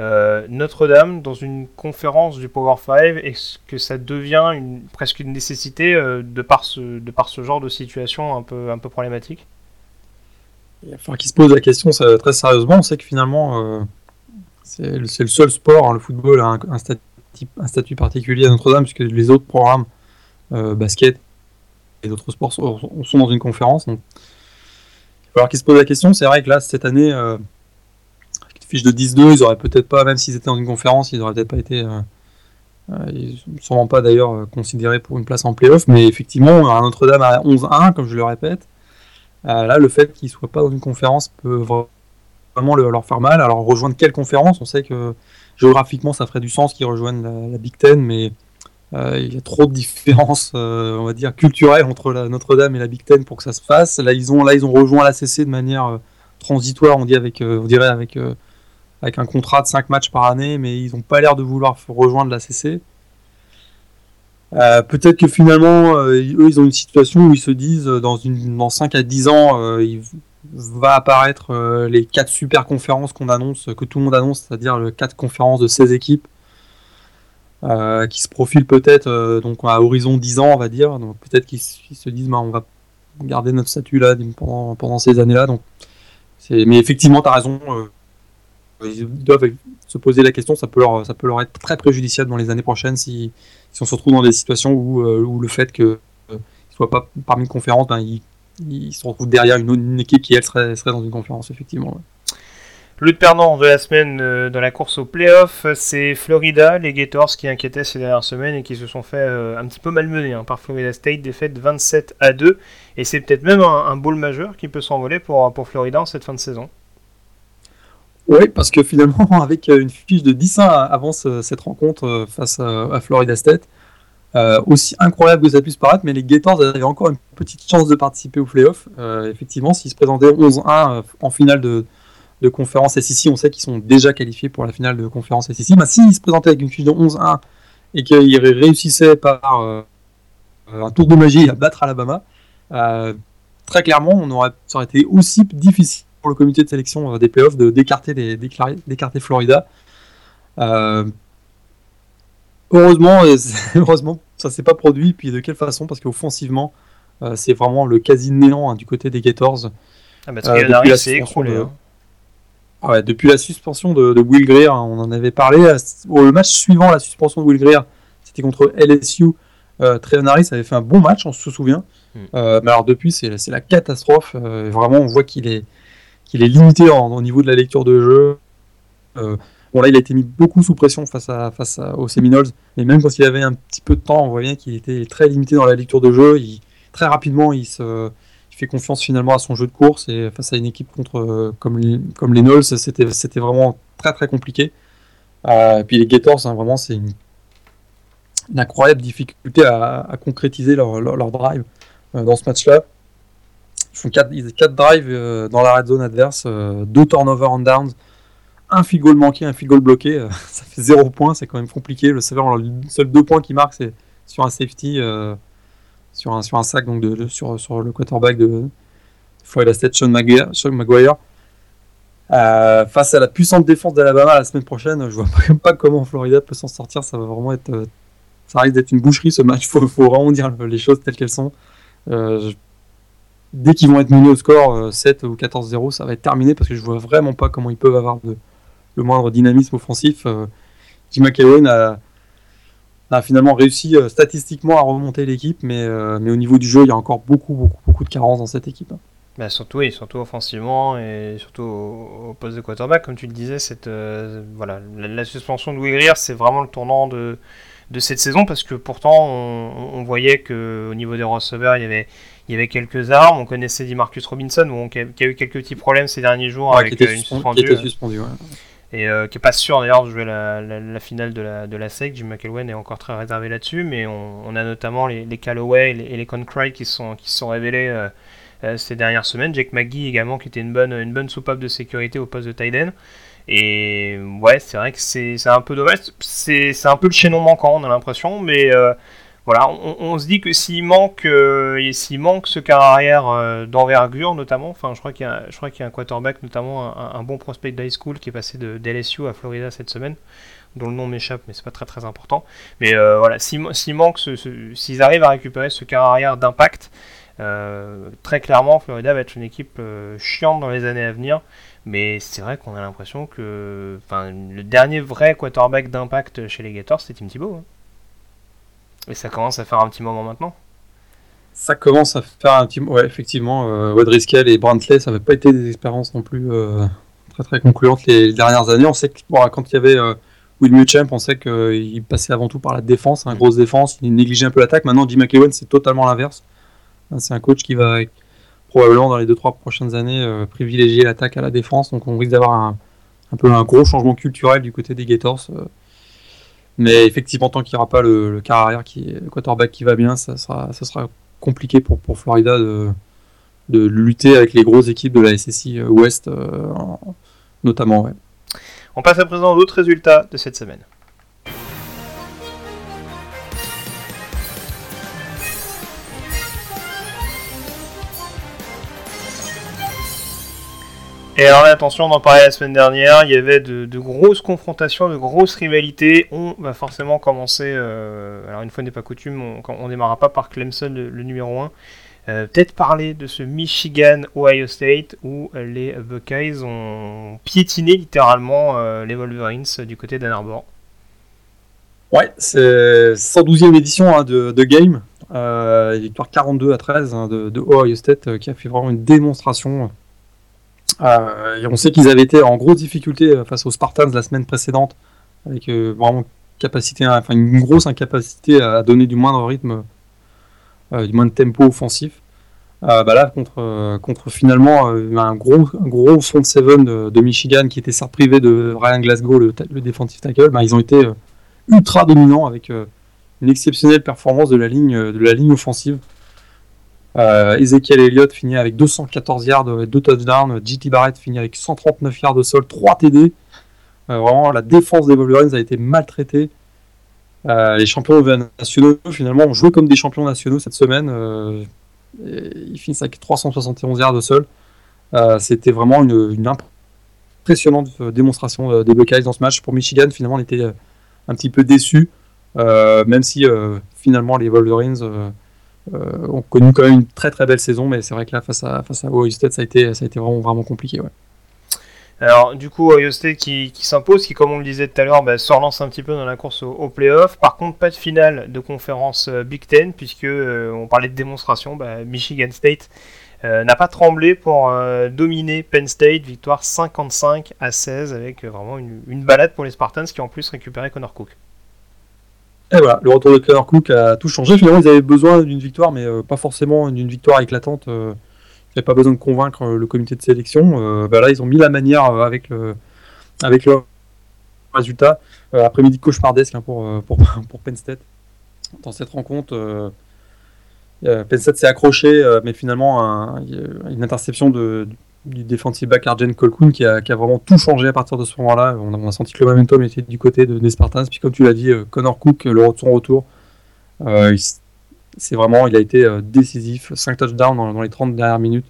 Euh, Notre-Dame dans une conférence du Power 5, est-ce que ça devient une, presque une nécessité euh, de, par ce, de par ce genre de situation un peu, un peu problématique? Il va qu'il se pose la question très sérieusement. On sait que finalement, euh, c'est le, seul sport, hein, le football, a un, statut, particulier à Notre-Dame, puisque les autres programmes, basket et d'autres sports, sont, dans une conférence. Il va falloir qu'il se pose la question. C'est vrai que là, cette année fiche de 10-2, ils auraient peut-être pas, même s'ils étaient dans une conférence, ils auraient peut-être pas été, euh, euh sûrement pas d'ailleurs euh, considérés pour une place en playoff, mais effectivement, Notre-Dame à 11-1, comme je le répète, euh, là, le fait qu'ils soient pas dans une conférence peut vraiment leur faire mal. Alors, rejoindre quelle conférence? On sait que géographiquement, ça ferait du sens qu'ils rejoignent la, Big Ten, mais il y a trop de différences, on va dire, culturelles entre Notre-Dame et la Big Ten pour que ça se fasse. Là, ils ont, rejoint l'ACC de manière transitoire, on dirait avec avec un contrat de 5 matchs par année, mais ils n'ont pas l'air de vouloir rejoindre la CC. Euh, peut-être que finalement, euh, eux, ils ont une situation où ils se disent, euh, dans, dans 5 à 10 ans, il va apparaître les 4 super conférences qu'on annonce, que tout le monde annonce, c'est-à-dire les 4 conférences de 16 équipes, qui se profilent peut-être donc à horizon 10 ans, on va dire. Donc peut-être qu'ils se disent, bah, on va garder notre statut là pendant, pendant ces années-là. Donc, mais effectivement, tu as raison ils doivent se poser la question, ça peut leur, ça peut leur être très préjudiciable dans les années prochaines si, si on se retrouve dans des situations où, euh, le fait qu'ils ne soient pas parmi une conférence, ben, ils, se retrouvent derrière une, équipe qui, elle, serait, dans une conférence, effectivement. Le perdant de la semaine euh, dans la course au playoff, c'est Florida, les Gators qui inquiétaient ces dernières semaines et qui se sont fait euh, un petit peu malmener hein, par Florida State, défaite 27 à 2. Et c'est peut-être même un, un bowl majeur qui peut s'envoler pour, pour Florida en cette fin de saison. Oui, parce que finalement, avec euh, une fiche de 10-1 avant cette rencontre euh, face à, Florida State, euh, aussi incroyable que ça puisse paraître, mais les Gators avaient encore une petite chance de participer au playoff. effectivement, s'ils se présentaient 11-1 en finale de, conférence SEC, on sait qu'ils sont déjà qualifiés pour la finale de conférence SEC. Mais s'ils se présentaient avec une fiche de 11-1 et qu'ils réussissaient par un tour de magie à battre Alabama, très clairement, on aurait, ça aurait été aussi difficile pour le comité de sélection euh, des playoffs de d'écarter les d'écarter Florida. Euh, heureusement, euh, heureusement, ça s'est pas produit. Puis de quelle façon Parce qu'offensivement, c'est vraiment le quasi néant hein, du côté des Gators. Ah bah, depuis, la suspension de... Hein. Ah depuis la suspension de, Will Greer, hein, on en avait parlé. le match suivant la suspension de Will Greer, c'était contre LSU. Euh, Harris avait fait un bon match, on se souvient. Hmm. mais alors depuis, c'est la catastrophe. vraiment, on voit qu'il est, qu'il est limité au niveau de la lecture de jeu. Euh, bon là, il a été mis beaucoup sous pression face, à, face aux Seminoles, mais même quand il avait un petit peu de temps, on voit bien qu'il était très limité dans la lecture de jeu. Très rapidement, il, se, fait confiance finalement à son jeu de course et face à une équipe contre euh, comme les, comme les Knowles, c'était, c'était vraiment très très compliqué. Euh, et puis les Gators, hein, vraiment, c'est une, incroyable difficulté à, concrétiser leur, leur drive dans ce match-là. Ils font 4, drives euh, dans la red zone adverse, 2 euh, turnovers and downs, un field goal manqué, un field goal bloqué. Euh, ça fait 0 points, c'est quand même compliqué. Le seul, le seul 2 points qui marquent, c'est sur un safety, sur, un, sac donc sur, le quarterback de Florida State, Sean Maguire. face à la puissante défense d'Alabama la semaine prochaine, je vois même pas comment Florida peut s'en sortir. Ça va vraiment être, ça risque d'être une boucherie ce match. Faut, faut vraiment dire les choses telles qu'elles sont. Dès qu'ils vont être menés au score 7 euh, ou 14-0, ça va être terminé parce que je vois vraiment pas comment ils peuvent avoir le moindre dynamisme offensif. Euh, Jim McElwain a, finalement réussi euh, statistiquement à remonter l'équipe, mais, mais au niveau du jeu, il y a encore beaucoup, beaucoup, beaucoup de carences dans cette équipe. Bah surtout, et surtout offensivement et surtout au, poste de quarterback, comme tu le disais, cette, euh, voilà, la, suspension de Will c'est vraiment le tournant de, de cette saison parce que pourtant on, voyait que au niveau des receveurs il y avait il y avait quelques armes. On connaissait Marcus Robinson bon, qui, a, eu quelques petits problèmes ces derniers jours avec euh, une suspendue. Qui était suspendu, ouais. Et euh, qui est pas sûr d'ailleurs de jouer la, la, finale de la, de la SEC. Jim McElwain est encore très réservé là-dessus, mais on, on, a notamment les, les Callaway et les, et les Concry qui sont, qui sont révélés euh, ces dernières semaines. Jake McGee également, qui était une bonne, une bonne soupape de sécurité au poste de Tyden. Et ouais, c'est vrai que c'est un peu dommage. C'est un peu le chaînon manquant, on a l'impression. Mais euh, voilà, on, se dit que s'il manque, euh, manque ce quart arrière d'envergure, notamment, enfin, je crois qu'il y, a un quarterback, notamment un, bon prospect d'high school qui est passé de, d'LSU à Florida cette semaine dont le nom m'échappe, mais c'est pas très très important. Mais voilà, s'il manque, s'ils arrivent à récupérer ce quart arrière d'impact, euh, très clairement, Florida va être une équipe euh, chiante dans les années à venir, mais c'est vrai qu'on a l'impression que le dernier vrai quarterback d'impact chez les Gators, c'est Tim Thibault. Et ça commence à faire un petit moment maintenant. Ça commence à faire un petit moment, ouais, effectivement. Euh, Wadriskel et Brantley, ça n'avait pas été des expériences non plus euh, très très concluantes les, dernières années. On sait que quand il y avait Will Muschamp, on sait qu'il passait avant tout par la défense, une hein, grosse défense, il négligeait un peu l'attaque. Maintenant, Jim McEwen, c'est totalement l'inverse. C'est un coach qui va probablement dans les 2-3 prochaines années euh, privilégier l'attaque à la défense. Donc on risque d'avoir un, peu un gros changement culturel du côté des Gators. Euh. Mais effectivement, tant qu'il n'y aura pas le, carrière, qui, le quarterback qui va bien, ça sera, ça sera compliqué pour, pour Florida de, lutter avec les grosses équipes de la SSI euh, Ouest, notamment. On passe à présent aux autres résultats de cette semaine. Et alors attention, on en parlait la semaine dernière, il y avait de, grosses confrontations, de grosses rivalités. On va forcément commencer, euh, alors une fois n'est pas coutume, on, ne démarrera pas par Clemson, le, numéro 1. Euh, peut-être parler de ce Michigan-Ohio State où les Buckeyes ont piétiné littéralement euh, les Wolverines du côté d'Ann Arbor. Ouais, c'est 112e édition hein, de, Game. victoire 42 à 13 hein, de, de, Ohio State qui a fait vraiment une démonstration euh, on sait qu'ils avaient été en grosse difficulté euh, face aux Spartans la semaine précédente, avec euh, vraiment capacité, enfin une grosse incapacité à donner du moindre rythme, du moindre tempo offensif. bah là, contre, finalement un gros, gros front seven de, Michigan qui était certes privé de Ryan Glasgow, le, le tackle, bah, ils ont été ultra dominants avec une exceptionnelle performance de la ligne offensive. Euh, Ezekiel Elliott finit avec 214 yards et 2 touchdowns. JT Barrett finit avec 139 yards de sol, 3 TD. Euh, vraiment, la défense des Wolverines a été maltraitée. Euh, les champions nationaux, finalement, ont joué comme des champions nationaux cette semaine. ils finissent avec 371 yards de sol. C'était vraiment une, impressionnante démonstration des Buckeyes dans ce match. Pour Michigan, finalement, on était un petit peu déçus, même si finalement les Wolverines euh, ont connu quand même une très très belle saison, mais c'est vrai que là, face à, face à Ohio State, ça a été, ça a été vraiment, vraiment compliqué. Alors, du coup, Ohio State qui, qui s'impose, qui, comme on le disait tout à l'heure, bah, se relance un petit peu dans la course au, playoff. Par contre, pas de finale de conférence euh, Big Ten, puisque euh, on parlait de démonstration. Bah, Michigan State n'a pas tremblé pour dominer Penn State, victoire 55 à 16, avec vraiment une, une, balade pour les Spartans qui en plus récupéré Connor Cook. Et voilà, le retour de Connor Cook a tout changé. Finalement, ils avaient besoin d'une victoire, mais euh, pas forcément d'une victoire éclatante. Euh, il n'y avait pas besoin de convaincre euh, le comité de sélection. Bah là, ils ont mis la manière avec le, résultat. Après-midi cauchemardesque hein, pour, pour, pour Penn State. Dans cette rencontre, Penn State s'est accroché, mais finalement, une interception de, du defensive back Arjen Colquhoun qui a, qui a, vraiment tout changé à partir de ce moment-là. On, a senti que le momentum était du côté de, des Spartans. Puis comme tu l'as dit, euh, Connor Cook, le, son retour, euh, c'est vraiment, il a été euh, décisif. 5 touchdowns dans, les 30 dernières minutes.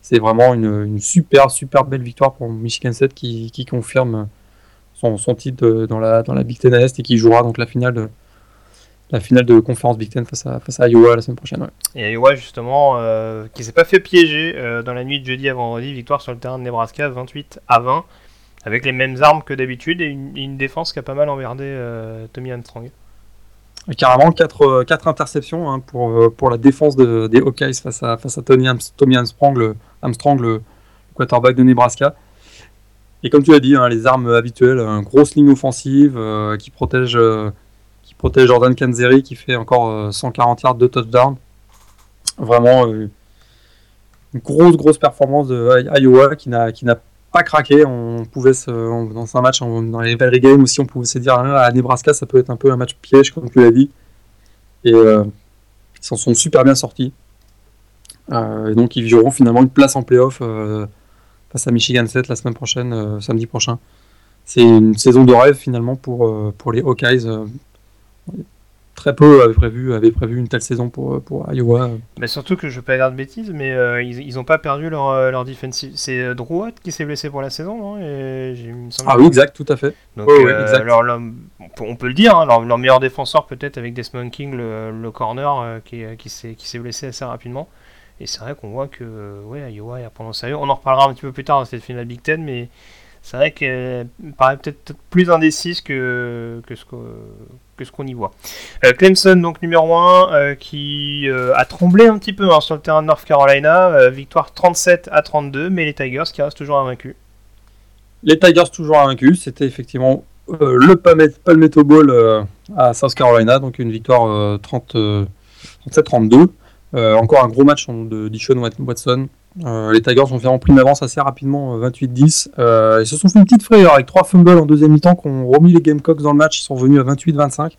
C'est vraiment une, une, super, super belle victoire pour Michigan State qui, qui confirme son, son titre dans la, dans la Big Ten Est et qui jouera donc la finale de, la finale de conférence Big Ten face à, face à Iowa la semaine prochaine. Et Iowa, justement, euh, qui s'est pas fait piéger euh, dans la nuit de jeudi à vendredi, victoire sur le terrain de Nebraska 28 à 20, avec les mêmes armes que d'habitude et une, défense qui a pas mal emmerdé euh, Tommy Armstrong. carrément, 4, quatre interceptions hein, pour, pour la défense des Hawkeyes face à, face à Tommy, Armstrong, le, Armstrong, le quarterback de Nebraska. Et comme tu l'as dit, hein, les armes habituelles, une grosse ligne offensive euh, qui protège euh, protège Jordan Kanzeri qui fait encore 140 yards de touchdown. Vraiment une grosse grosse performance de Iowa qui n'a pas craqué. On pouvait se, dans un match dans les Valley Games aussi, on pouvait se dire ah, à Nebraska ça peut être un peu un match piège comme tu l'as dit. Et ils s'en sont super bien sortis. et donc ils joueront finalement une place en playoff face à Michigan State la semaine prochaine, euh, samedi prochain. C'est une saison de rêve finalement pour, euh, pour les Hawkeyes. Euh, très peu avaient prévu, avaient prévu une telle saison pour, pour Iowa. Mais surtout que je ne vais pas dire de bêtises, mais ils n'ont pas perdu leur, leur defensive. C'est Drouot qui s'est blessé pour la saison, non? Et Ah oui, exact, tout à fait. Donc, on peut le dire, hein, leur, meilleur défenseur peut-être avec Desmond King, le, le corner, qui, qui s'est blessé assez rapidement. Et c'est vrai qu'on voit que ouais, Iowa est à prendre sérieux. On en reparlera un petit peu plus tard dans cette finale Big Ten, mais c'est vrai qu'elle paraît peut-être plus indécise que, ce qu'on y voit. Euh, Clemson, donc numéro 1, euh, qui euh, a tremblé un petit peu hein, sur le terrain de North Carolina. victoire 37 à 32, mais les Tigers qui restent toujours invaincus. Les Tigers toujours invaincus, c'était effectivement le Palmetto Bowl à South Carolina, donc une victoire 37-32. Euh, encore un gros match de Dishon Watson. Euh, les Tigers ont vraiment pris une avance assez rapidement, 28-10. Euh, ils se sont fait une petite frayeur avec trois fumbles en deuxième mi-temps qui ont remis les Gamecocks dans le match. Ils sont venus à 28-25.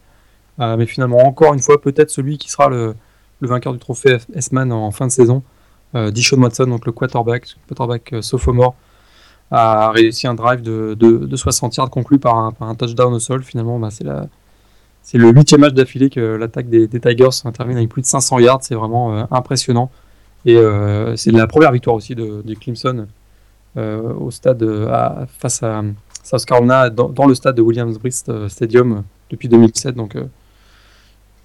mais finalement, encore une fois, peut-être celui qui sera le, vainqueur du trophée S-Man en fin de saison. Dishon Watson, donc le quarterback, quarterback sophomore, a réussi un drive de, 60 yards conclu par un, touchdown au sol. Finalement, bah, c'est la, c'est le huitième match d'affilée que l'attaque des, Tigers termine avec plus de 500 yards. C'est vraiment euh, impressionnant. Et euh, c'est la première victoire aussi de, Clemson euh, au stade face à South Carolina dans, le stade de Williams-Brice Stadium depuis 2007. Donc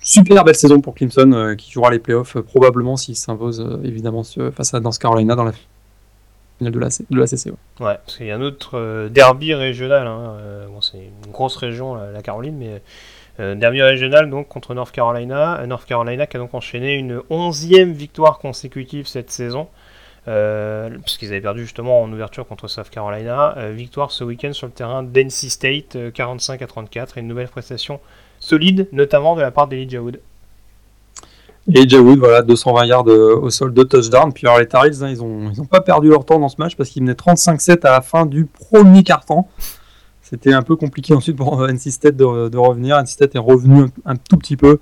super belle saison pour Clemson qui jouera les playoffs probablement s'il s'impose évidemment face à North Carolina dans la de la, de la CC. Ouais. parce qu'il y a un autre derby régional. Hein, c'est une grosse région la Caroline, mais euh, derby régional donc contre North Carolina. Euh, North Carolina qui a donc enchaîné une onzième victoire consécutive cette saison. Euh, puisqu'ils avaient perdu justement en ouverture contre South Carolina. victoire ce week-end sur le terrain d'NC State, 45 à 34, et une nouvelle prestation solide, notamment de la part d'Elijah Wood. Elijah Wood, voilà, 220 yards au sol, de touchdown. Puis alors les Tar hein, ils n'ont pas perdu leur temps dans ce match parce qu'ils menaient 35-7 à la fin du premier quart-temps. C'était un peu compliqué ensuite pour NC State de, de, revenir. NC State est revenu un, tout petit peu.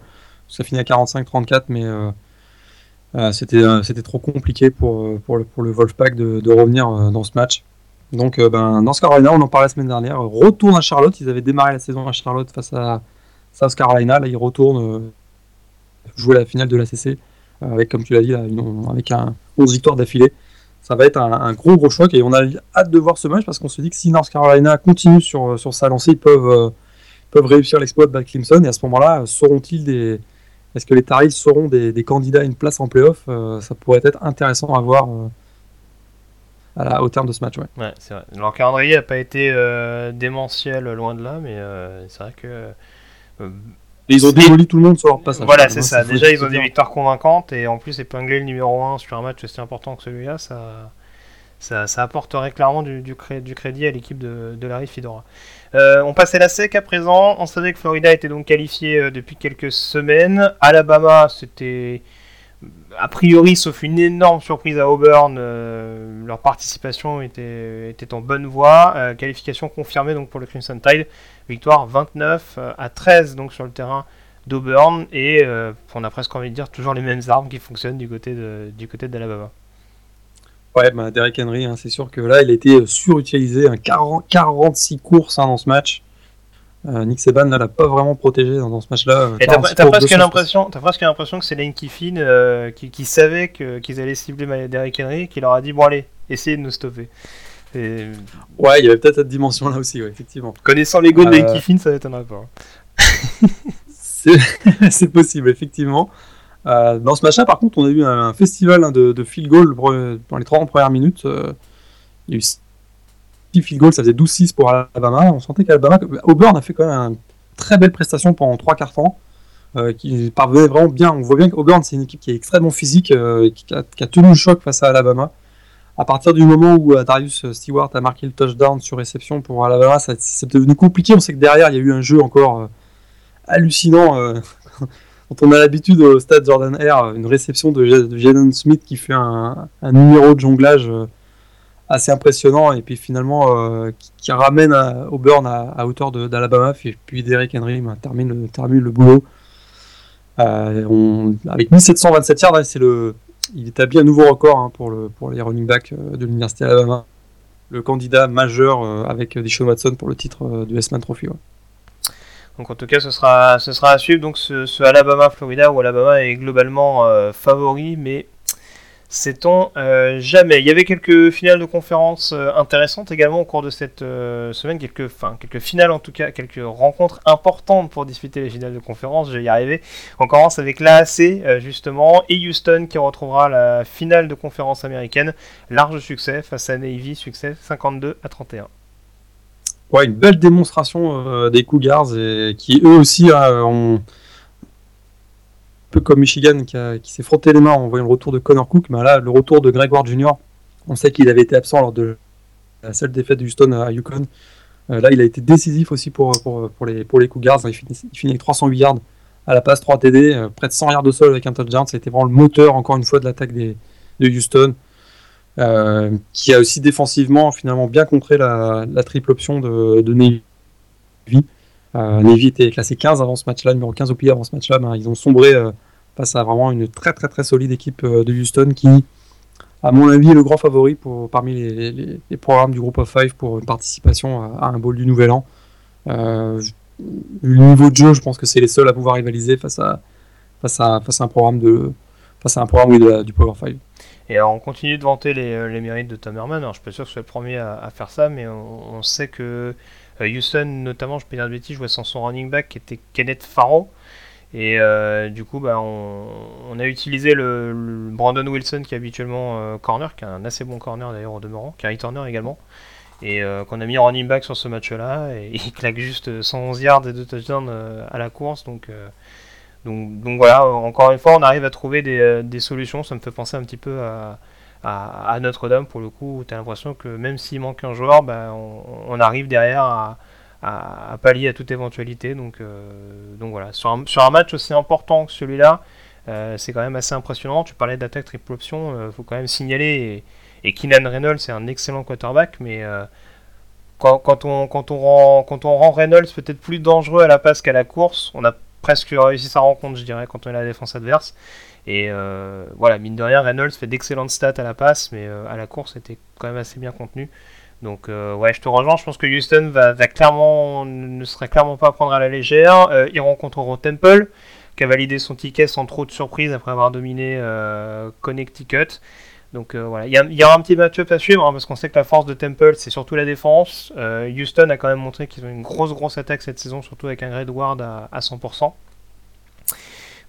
Ça finit à 45-34, mais euh, euh, euh, c'était trop compliqué pour, le, pour le Wolfpack de, de revenir dans ce match. Donc, ben, North Carolina, on en parlait la semaine dernière, retourne à Charlotte. Ils avaient démarré la saison à Charlotte face à South Carolina. Là, ils retournent jouer la finale de la CC avec, comme tu l'as dit, avec un 11 victoires d'affilée ça va être un, gros gros choc et on a hâte de voir ce match parce qu'on se dit que si North Carolina continue sur, sur sa lancée, ils peuvent, euh, peuvent réussir l'exploit de Clemson et à ce moment-là, seront-ils des. Est-ce que les Taris seront des, candidats à une place en playoff euh, Ça pourrait être intéressant à voir euh, à au terme de ce match. Ouais, c'est vrai. Leur n'a pas été démentiel loin de là, mais c'est vrai que ils ont démoli tout le monde sur leur passage. Voilà, c'est ça. Déjà, ils ont des victoires convaincantes et en plus, épingler le numéro 1 sur un match aussi important que celui-là, ça, ça, apporterait clairement du, du, crédit à l'équipe de, de Larry Fidora. Euh, on passait la SEC à présent. On savait que Florida était donc qualifié euh, depuis quelques semaines. Alabama, c'était a priori, sauf une énorme surprise à Auburn, euh, leur participation était, en bonne voie. qualification confirmée donc pour le Crimson Tide. Victoire 29 euh, à 13 donc sur le terrain d'Auburn et euh, on a presque envie de dire toujours les mêmes armes qui fonctionnent du côté d'Alabama. Ouais, bah Derrick Henry, hein, c'est sûr que là il a été euh, surutilisé, un 40, 46 courses hein, dans ce match. Nick Seban ne l'a pas vraiment protégé dans, ce match-là. t'as presque l'impression, presque l'impression que c'est Lane Kiffin qui, qui, savait qu'ils allaient cibler Derrick Henry, qui leur a dit bon allez, essayez de nous stopper. Ouais, il y avait peut-être cette dimension-là aussi, effectivement. Connaissant les goûts de euh... Kiffin, ça m'étonnerait pas. c'est possible, effectivement. Euh, dans ce match-là, par contre, on a eu un, festival hein, de, de, field goal dans les 30 premières minutes. Euh, il y a eu 6 field goals, ça faisait 12-6 pour Alabama. On sentait qu'Alabama, Auburn a fait quand même une très belle prestation pendant 3 quarts temps. Euh, qui parvenait vraiment bien. On voit bien qu'Auburn, c'est une équipe qui est extrêmement physique, qui a, qui, a, tenu le choc face à Alabama. à partir du moment où Darius Stewart a marqué le touchdown sur réception pour Alabama, c'est devenu compliqué. On sait que derrière, il y a eu un jeu encore hallucinant. quand on a l'habitude au stade Jordan Air, une réception de, Jalen Smith qui fait un numéro de jonglage assez impressionnant et puis finalement euh, qui, ramène Auburn à, hauteur d'Alabama. Et puis Derrick Henry bah, termine, termine le boulot. Euh, avec 1727 yards c'est le il établit un nouveau record hein, pour, pour les running backs euh, de l'université Alabama. Le candidat majeur avec Deshaun Watson pour le titre du S-Man Trophy Donc en tout cas, ce sera, ce sera à suivre. Donc ce, Alabama-Florida où Alabama est globalement favori, mais Sait-on euh, jamais Il y avait quelques finales de conférences euh, intéressantes également au cours de cette euh, semaine, quelques, finales en tout cas, quelques rencontres importantes pour disputer les finales de conférence, je vais y arriver. On commence avec l'AAC justement et Houston qui retrouvera la finale de conférence américaine. Large succès face à Navy, succès 52 à 31. Ouais, une belle démonstration des Cougars qui eux aussi ont peu comme Michigan qui, s'est frotté les mains en voyant le retour de Connor Cook, mais là, le retour de Ward Jr., on sait qu'il avait été absent lors de la seule défaite de Houston à Yukon. Euh, là, il a été décisif aussi pour, les, Cougars. Il finit, avec 308 yards à la passe, 3 TD, euh, près de 100 yards de sol avec un touchdown. C'était vraiment le moteur, encore une fois, de l'attaque de Houston. Euh, qui a aussi défensivement finalement bien contré la, triple option de, de. Navy était classé 15 avant ce match-là, numéro 15 au pays avant ce match-là. Ben, ils ont sombré face à vraiment une très très très solide équipe euh, de Houston qui, à mon avis, est le grand favori pour, parmi les, programmes du groupe of five pour une participation à, un bowl du Nouvel An. Euh, le niveau de jeu, je pense que c'est les seuls à pouvoir rivaliser face à, face à, face à un programme, de, face à un programme du Power 5. Et alors on continue de vanter les, euh, les mérites de Tom Herman. Alors je suis pas sûr que je sois le premier à, faire ça, mais on, sait que Houston, notamment, je peux dire de bêtises, jouait sans son running back qui était Kenneth Farrow. Et euh, du coup, bah, on, a utilisé le, Brandon Wilson qui est habituellement euh, corner, qui est un assez bon corner d'ailleurs au demeurant, qui est returner également, et euh, qu'on a mis running back sur ce match-là, et il claque juste 111 yards et 2 touchdowns à la course, donc, donc, donc, voilà, encore une fois, on arrive à trouver des, solutions, ça me fait penser un petit peu à, à, Notre-Dame pour le coup, où tu as l'impression que même s'il manque un joueur, bah, on arrive derrière à pallier à toute éventualité. Donc, euh, donc voilà, sur un, sur un, match aussi important que celui-là, euh, c'est quand même assez impressionnant. Tu parlais d'attaque triple option, il euh, faut quand même signaler. Et, et Keenan Reynolds, c'est un excellent quarterback, mais quand, quand, on, quand, on rend, quand on rend Reynolds peut-être plus dangereux à la passe qu'à la course, on a presque réussi sa rencontre, je dirais, quand on est la défense adverse. Et voilà, mine de rien, Reynolds fait d'excellentes stats à la passe, mais à la course, c'était quand même assez bien contenu. Donc euh, ouais, je te rejoins. Je pense que Houston va, clairement, ne serait clairement pas à prendre à la légère. Euh, ils rencontreront Temple, qui a validé son ticket sans trop de surprise après avoir dominé euh, Connecticut. Donc voilà, il y, aura un petit match-up à suivre hein, parce qu'on sait que la force de Temple c'est surtout la défense. Houston a quand même montré qu'ils ont une grosse grosse attaque cette saison, surtout avec un Grade Ward à, 100%.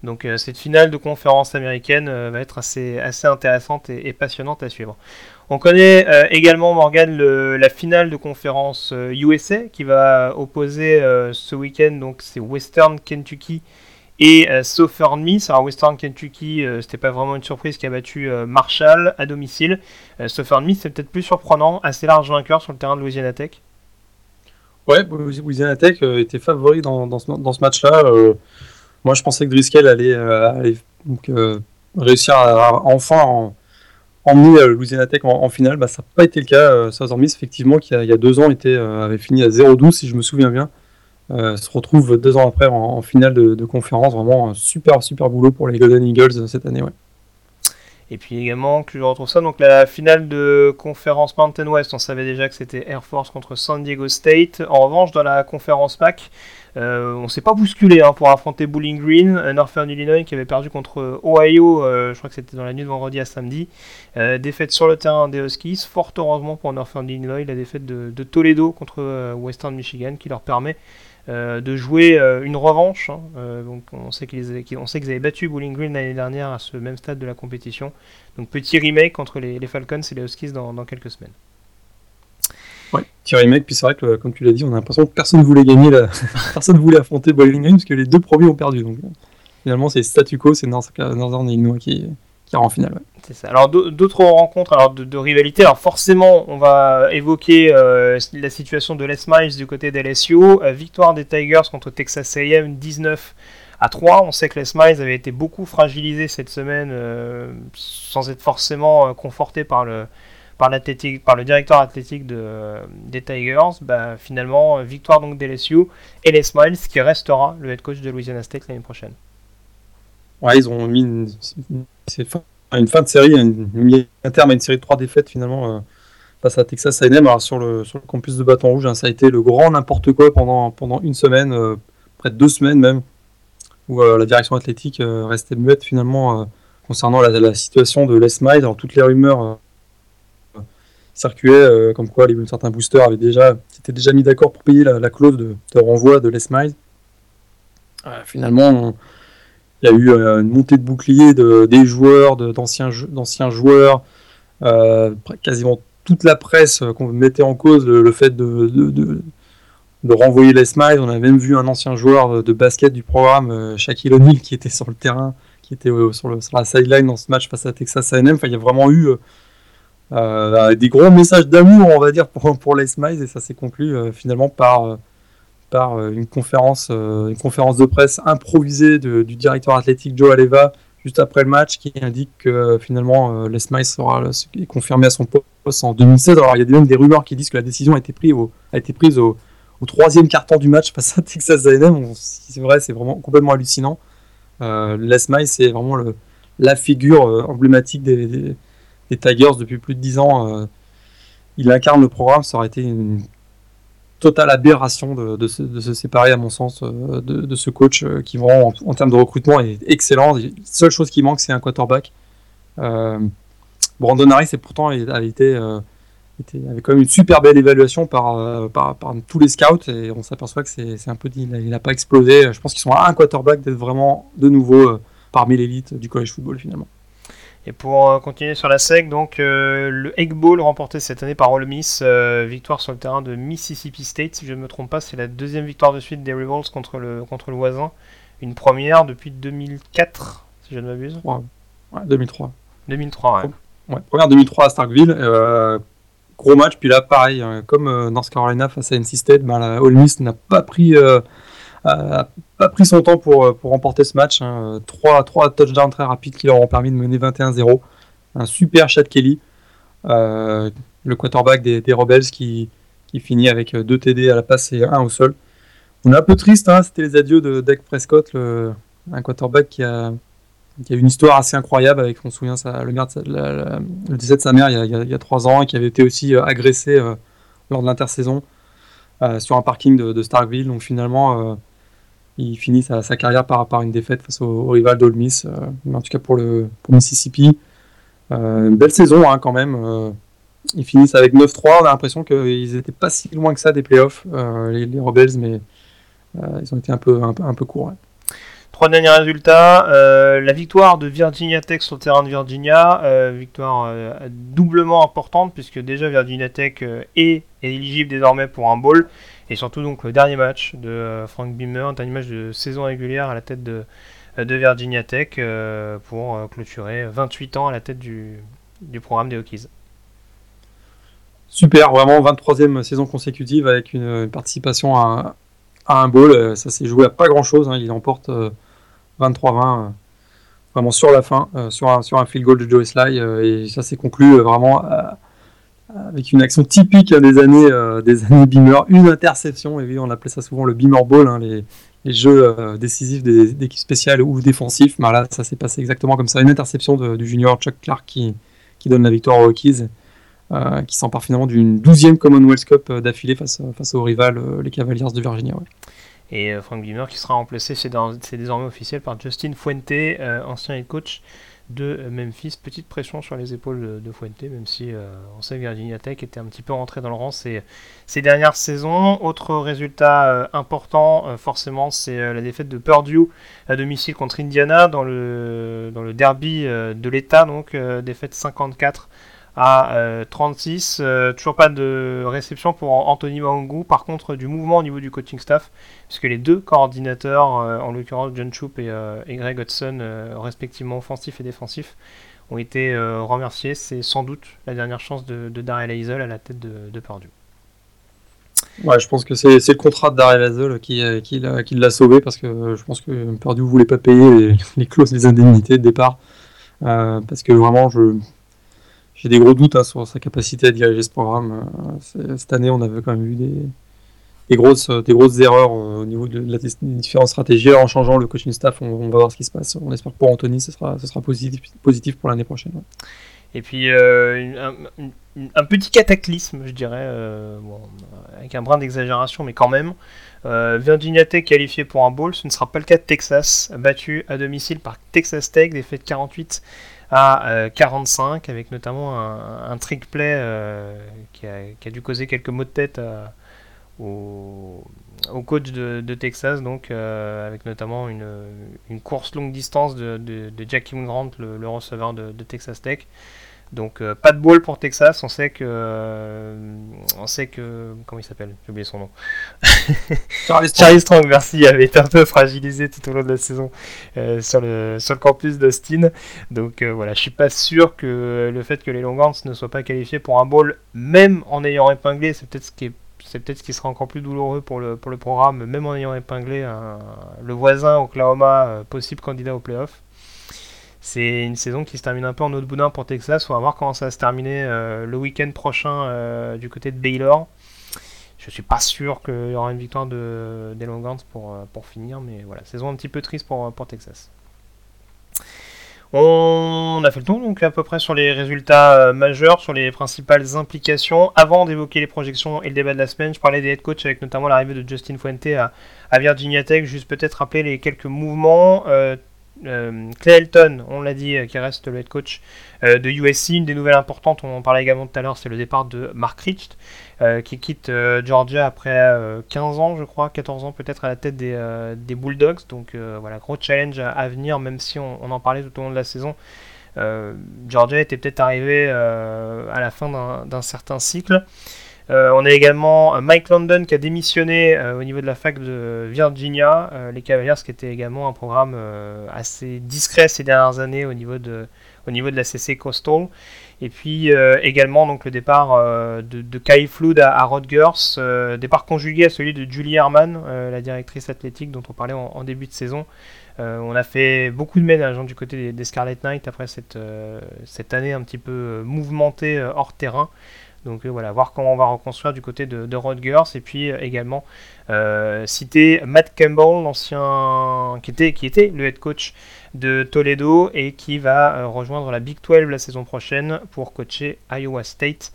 Donc cette finale de conférence américaine va être assez, assez intéressante et, passionnante à suivre. On connaît euh, également Morgan la finale de conférence USA euh, qui va opposer euh, ce week-end donc c'est Western Kentucky et Southern Miss. Alors Western Kentucky, c'était pas vraiment une surprise qui a battu Marshall à domicile. Southern Miss c'est peut-être plus surprenant, assez large vainqueur sur le terrain de Louisiana Tech. Ouais, Louisiana Tech était favori dans, ce, match-là. moi je pensais que Driscoll allait, réussir à, enfin en emmener euh, Louisiana Tech en, finale, bah, ça n'a pas été le cas. Euh, Southern Miss, effectivement, qui il y a deux ans euh, avait fini à 0-12, si je me souviens bien, se retrouve deux ans après en, finale de, conférence. Vraiment super, super boulot pour les Golden Eagles cette année. Ouais. Et puis également, que je retrouve ça, donc la finale de conférence Mountain West, on savait déjà que c'était Air Force contre San Diego State. En revanche, dans la conférence PAC, euh, on s'est pas bousculé hein, pour affronter Bowling Green, Northern Illinois qui avait perdu contre Ohio, euh, je crois que c'était dans la nuit de vendredi à samedi. Euh, défaite sur le terrain des Huskies, fort heureusement pour Northern Illinois, la défaite de, Toledo contre Western Michigan qui leur permet de jouer une revanche. Hein. donc on sait qu'ils on sait avaient battu Bowling Green l'année dernière à ce même stade de la compétition. Donc petit remake entre les, Falcons et les Huskies dans quelques semaines. Ouais, Thierry Mec, puis c'est vrai que comme tu l'as dit, on a l'impression que personne ne voulait gagner, personne voulait affronter Boiling Green parce que les deux premiers ont perdu. Donc finalement, c'est statu quo, c'est Northern Illinois qui, en finale. C'est ça. Alors d'autres rencontres alors de, rivalité. Alors forcément, on va évoquer la situation de Les Miles du côté d'LSU. victoire des Tigers contre Texas A&M 19 à 3. On sait que les Miles avaient été beaucoup fragilisés cette semaine sans être forcément confortés par le par, par le directeur athlétique de, des Tigers, bah, finalement, victoire donc d'LSU et les Smiles qui restera le head coach de Louisiana State l'année prochaine. Ouais, ils ont mis une, une fin de série, un terme à une série de trois défaites finalement euh, face à Texas A&M. Alors sur le, campus de Bâton Rouge, hein, ça a été le grand n'importe quoi pendant, pendant une semaine, euh, près de deux semaines même, où euh, la direction athlétique restait muette finalement concernant la, situation de Les Miles. Alors toutes les rumeurs circulait euh, comme quoi les, certains boosters avaient déjà, étaient déjà mis d'accord pour payer la, clause de, renvoi de Les Miles. Finalement, il y a eu euh, une montée de bouclier de, des joueurs, d'anciens joueurs, quasiment toute la presse qu'on mettait en cause le, fait de, de, renvoyer les Miles. On a même vu un ancien joueur de basket du programme, Shaquille O'Neal, qui était sur le terrain, qui était sur, la sideline dans ce match face à Texas A&M. Enfin, il y a vraiment eu euh, des gros messages d'amour, on va dire, pour, pour les Smiles, et ça s'est conclu euh, finalement par, euh, par une, conférence, une conférence de presse improvisée du directeur athlétique Joe Aleva juste après le match qui indique que finalement les Smiles sera confirmé à son poste en 2016. Alors il y a même des rumeurs qui disent que la décision a été prise au, troisième quart-temps du match face à Texas A&M. c'est vrai, c'est vraiment complètement hallucinant. les Smiles, c'est vraiment la figure emblématique des Tigers depuis plus de 10 ans. Euh, il incarne le programme, ça aurait été une totale aberration de, se, séparer, à mon sens, euh, de, ce coach euh, qui, vraiment, en, termes de recrutement, est excellent. La seule chose qui manque, c'est un quarterback. Brandon Harris, et pourtant, il avait quand même une super belle évaluation par, par, tous les scouts, et on s'aperçoit que c'est un peu, il n'a pas explosé. Je pense qu'ils sont à un quarterback d'être vraiment de nouveau parmi l'élite du college football finalement. Et pour euh, continuer sur la SEC, donc euh, le Egg Bowl remporté cette année par Ole Miss, euh, victoire sur le terrain de Mississippi State, si je ne me trompe pas, c'est la deuxième victoire de suite des Rebels contre le, contre le voisin. Une première depuis 2004, si je ne m'abuse. Ouais, 2003. 2003, ouais. première 2003 à Starkville. gros match, puis là, pareil, comme North Carolina face à NC State, ben, Ole Miss n'a pas pris a pas pris son temps pour, euh, pour remporter ce match. Hein. Trois, trois touchdowns très rapides qui leur ont permis de mener 21-0. Un super Chad Kelly, euh, le quarterback des, Rebels qui, qui, finit avec deux TD à la passe et un au sol. On est un peu triste, hein, c'était les adieux de Dak Prescott, le, un quarterback qui a, qui a une histoire assez incroyable avec, on se souvient, le, le, décès de sa mère il y, a, il y, a, trois ans et qui avait été aussi euh, agressé lors de l'intersaison sur un parking de, de Starkville. Donc finalement, il finit sa, carrière par, une défaite face au, rival d'Ole Miss, euh, en tout cas pour le Mississippi. Euh, une belle saison hein, quand même. Euh, ils finissent avec 9-3. On a l'impression qu'ils n'étaient pas si loin que ça des playoffs, les, Rebels, mais ils ont été un peu, un un peu courts. Trois derniers résultats. la victoire de Virginia Tech sur le terrain de Virginia. victoire doublement importante puisque déjà Virginia Tech est éligible désormais pour un bowl. Et surtout donc le dernier match de euh, Frank Beamer, dernier match de saison régulière à la tête de, euh, Virginia Tech euh, pour clôturer 28 ans à la tête du, du programme des Hokies. Super, vraiment 23e saison consécutive avec une, participation à, à, un bowl. Ça s'est joué à pas grand chose. Hein. Il emporte 23-20 vraiment sur la fin, sur, un, sur un field goal de Joe Sly. et ça s'est conclu vraiment avec une action typique des années, euh, des années Beamer, une interception, et oui, on appelait ça souvent le Beamer Ball, hein, les, jeux euh, décisifs d'équipes spéciales ou défensifs. Mais là, ça s'est passé exactement comme ça, une interception du junior Chuck Clark qui, donne la victoire aux Rockies, euh, qui s'empare finalement d'une douzième Commonwealth Cup d'affilée face, face aux rivales, les Cavaliers de Virginia. Et Frank Beamer qui sera remplacé, c'est désormais officiel, par Justin Fuente, ancien head coach de Memphis. Petite pression sur les épaules de, Fuente, même si euh, on sait que Virginia Tech était un petit peu rentré dans le rang ces, ces dernières saisons. Autre résultat euh, important, euh, forcément, c'est la défaite de Purdue à domicile contre Indiana dans le, dans le derby de l'État, donc défaite 54 à 36. Euh, euh, toujours pas de réception pour Anthony Mangou. Par contre, du mouvement au niveau du coaching staff, puisque les deux coordinateurs, euh, en l'occurrence John Choop et, Greg Hudson, respectivement offensif et défensif, ont été remerciés. C'est sans doute la dernière chance de, de Hazel à la tête de, de Purdue. Ouais, je pense que c'est le contrat de Daryl Hazel qui, l'a sauvé parce que je pense que Purdue ne voulait pas payer les, clauses, les indemnités de départ. parce que vraiment, je, j'ai des gros doutes hein, sur sa capacité à diriger ce programme. Euh, cette année, on avait quand même vu des, grosses, des grosses erreurs euh, au niveau de différentes stratégies. en changeant le coaching staff, on, va voir ce qui se passe. On espère que pour Anthony, ce sera, positif, pour l'année prochaine. Et puis, euh, un, petit cataclysme, je dirais, avec un brin d'exagération, mais quand même. Virginia Tech qualifié pour un bowl, ce ne sera pas le cas de Texas, battu à domicile par Texas Tech, défaite 48 à 45, euh, avec notamment un, trick play euh, qui a, dû causer quelques maux de tête euh, au, coach de, Texas, donc avec notamment une, course longue distance de, de, Jackie Grant, le, receveur de, Texas Tech. Donc euh, pas de ball pour Texas. On sait que, euh, on sait que, comment il s'appelle? J'ai oublié son nom. Charlie Strong. merci, avait été un peu fragilisé tout au long de la saison euh, sur le sur le campus d'Austin. Donc voilà, je suis pas sûr que le fait que les Longhorns ne soient pas qualifiés pour un bowl, même en ayant épinglé, c'est peut-être ce qui c'est peut-être ce qui sera encore plus douloureux pour le, pour le programme, même en ayant épinglé le voisin Oklahoma, possible candidat au playoff. C'est une saison qui se termine un peu en autre boudin pour Texas. On va voir comment ça va se terminer euh, le week-end prochain euh, du côté de Baylor. Je suis pas sûr qu'il y aura une victoire de, des Longhorns pour, euh, pour finir, mais voilà, saison un petit peu triste pour, pour Texas. On a fait le tour donc à peu près sur les résultats majeurs, sur les principales implications. Avant d'évoquer les projections et le débat de la semaine, je parlais des head coach avec notamment l'arrivée de Justin Fuente à, Virginia Tech. Juste peut-être rappeler les quelques mouvements. Clay Elton, on l'a dit, euh, qui reste le head coach euh, de USC. Une des nouvelles importantes, on en parlait également tout à l'heure, c'est le départ de Mark Richt, qui quitte Georgia après 15 ans, je crois, 14 ans peut-être à la tête des, Bulldogs. Donc voilà, gros challenge à, venir, même si on, en parlait tout au long de la saison. Georgia était peut-être arrivé à la fin d'un certain cycle. Euh, on a également euh, Mike London qui a démissionné euh, au niveau de la fac de Virginia, les Cavaliers qui était également un programme assez discret ces dernières années au niveau de, la CC Coastal. Et puis également donc le départ de, Kai Flood à, Rutgers, départ conjugué à celui de Julie Herman, la directrice athlétique dont on parlait en, début de saison. on a fait beaucoup de ménage hein, du côté des, Scarlet Knight après cette, cette année un petit peu mouvementée hors terrain. Donc euh, voilà, voir comment on va reconstruire du côté de, Rodgers et puis euh, également euh, citer Matt Campbell, l'ancien qui était, qui était le head coach de Toledo et qui va rejoindre la Big 12 la saison prochaine pour coacher Iowa State,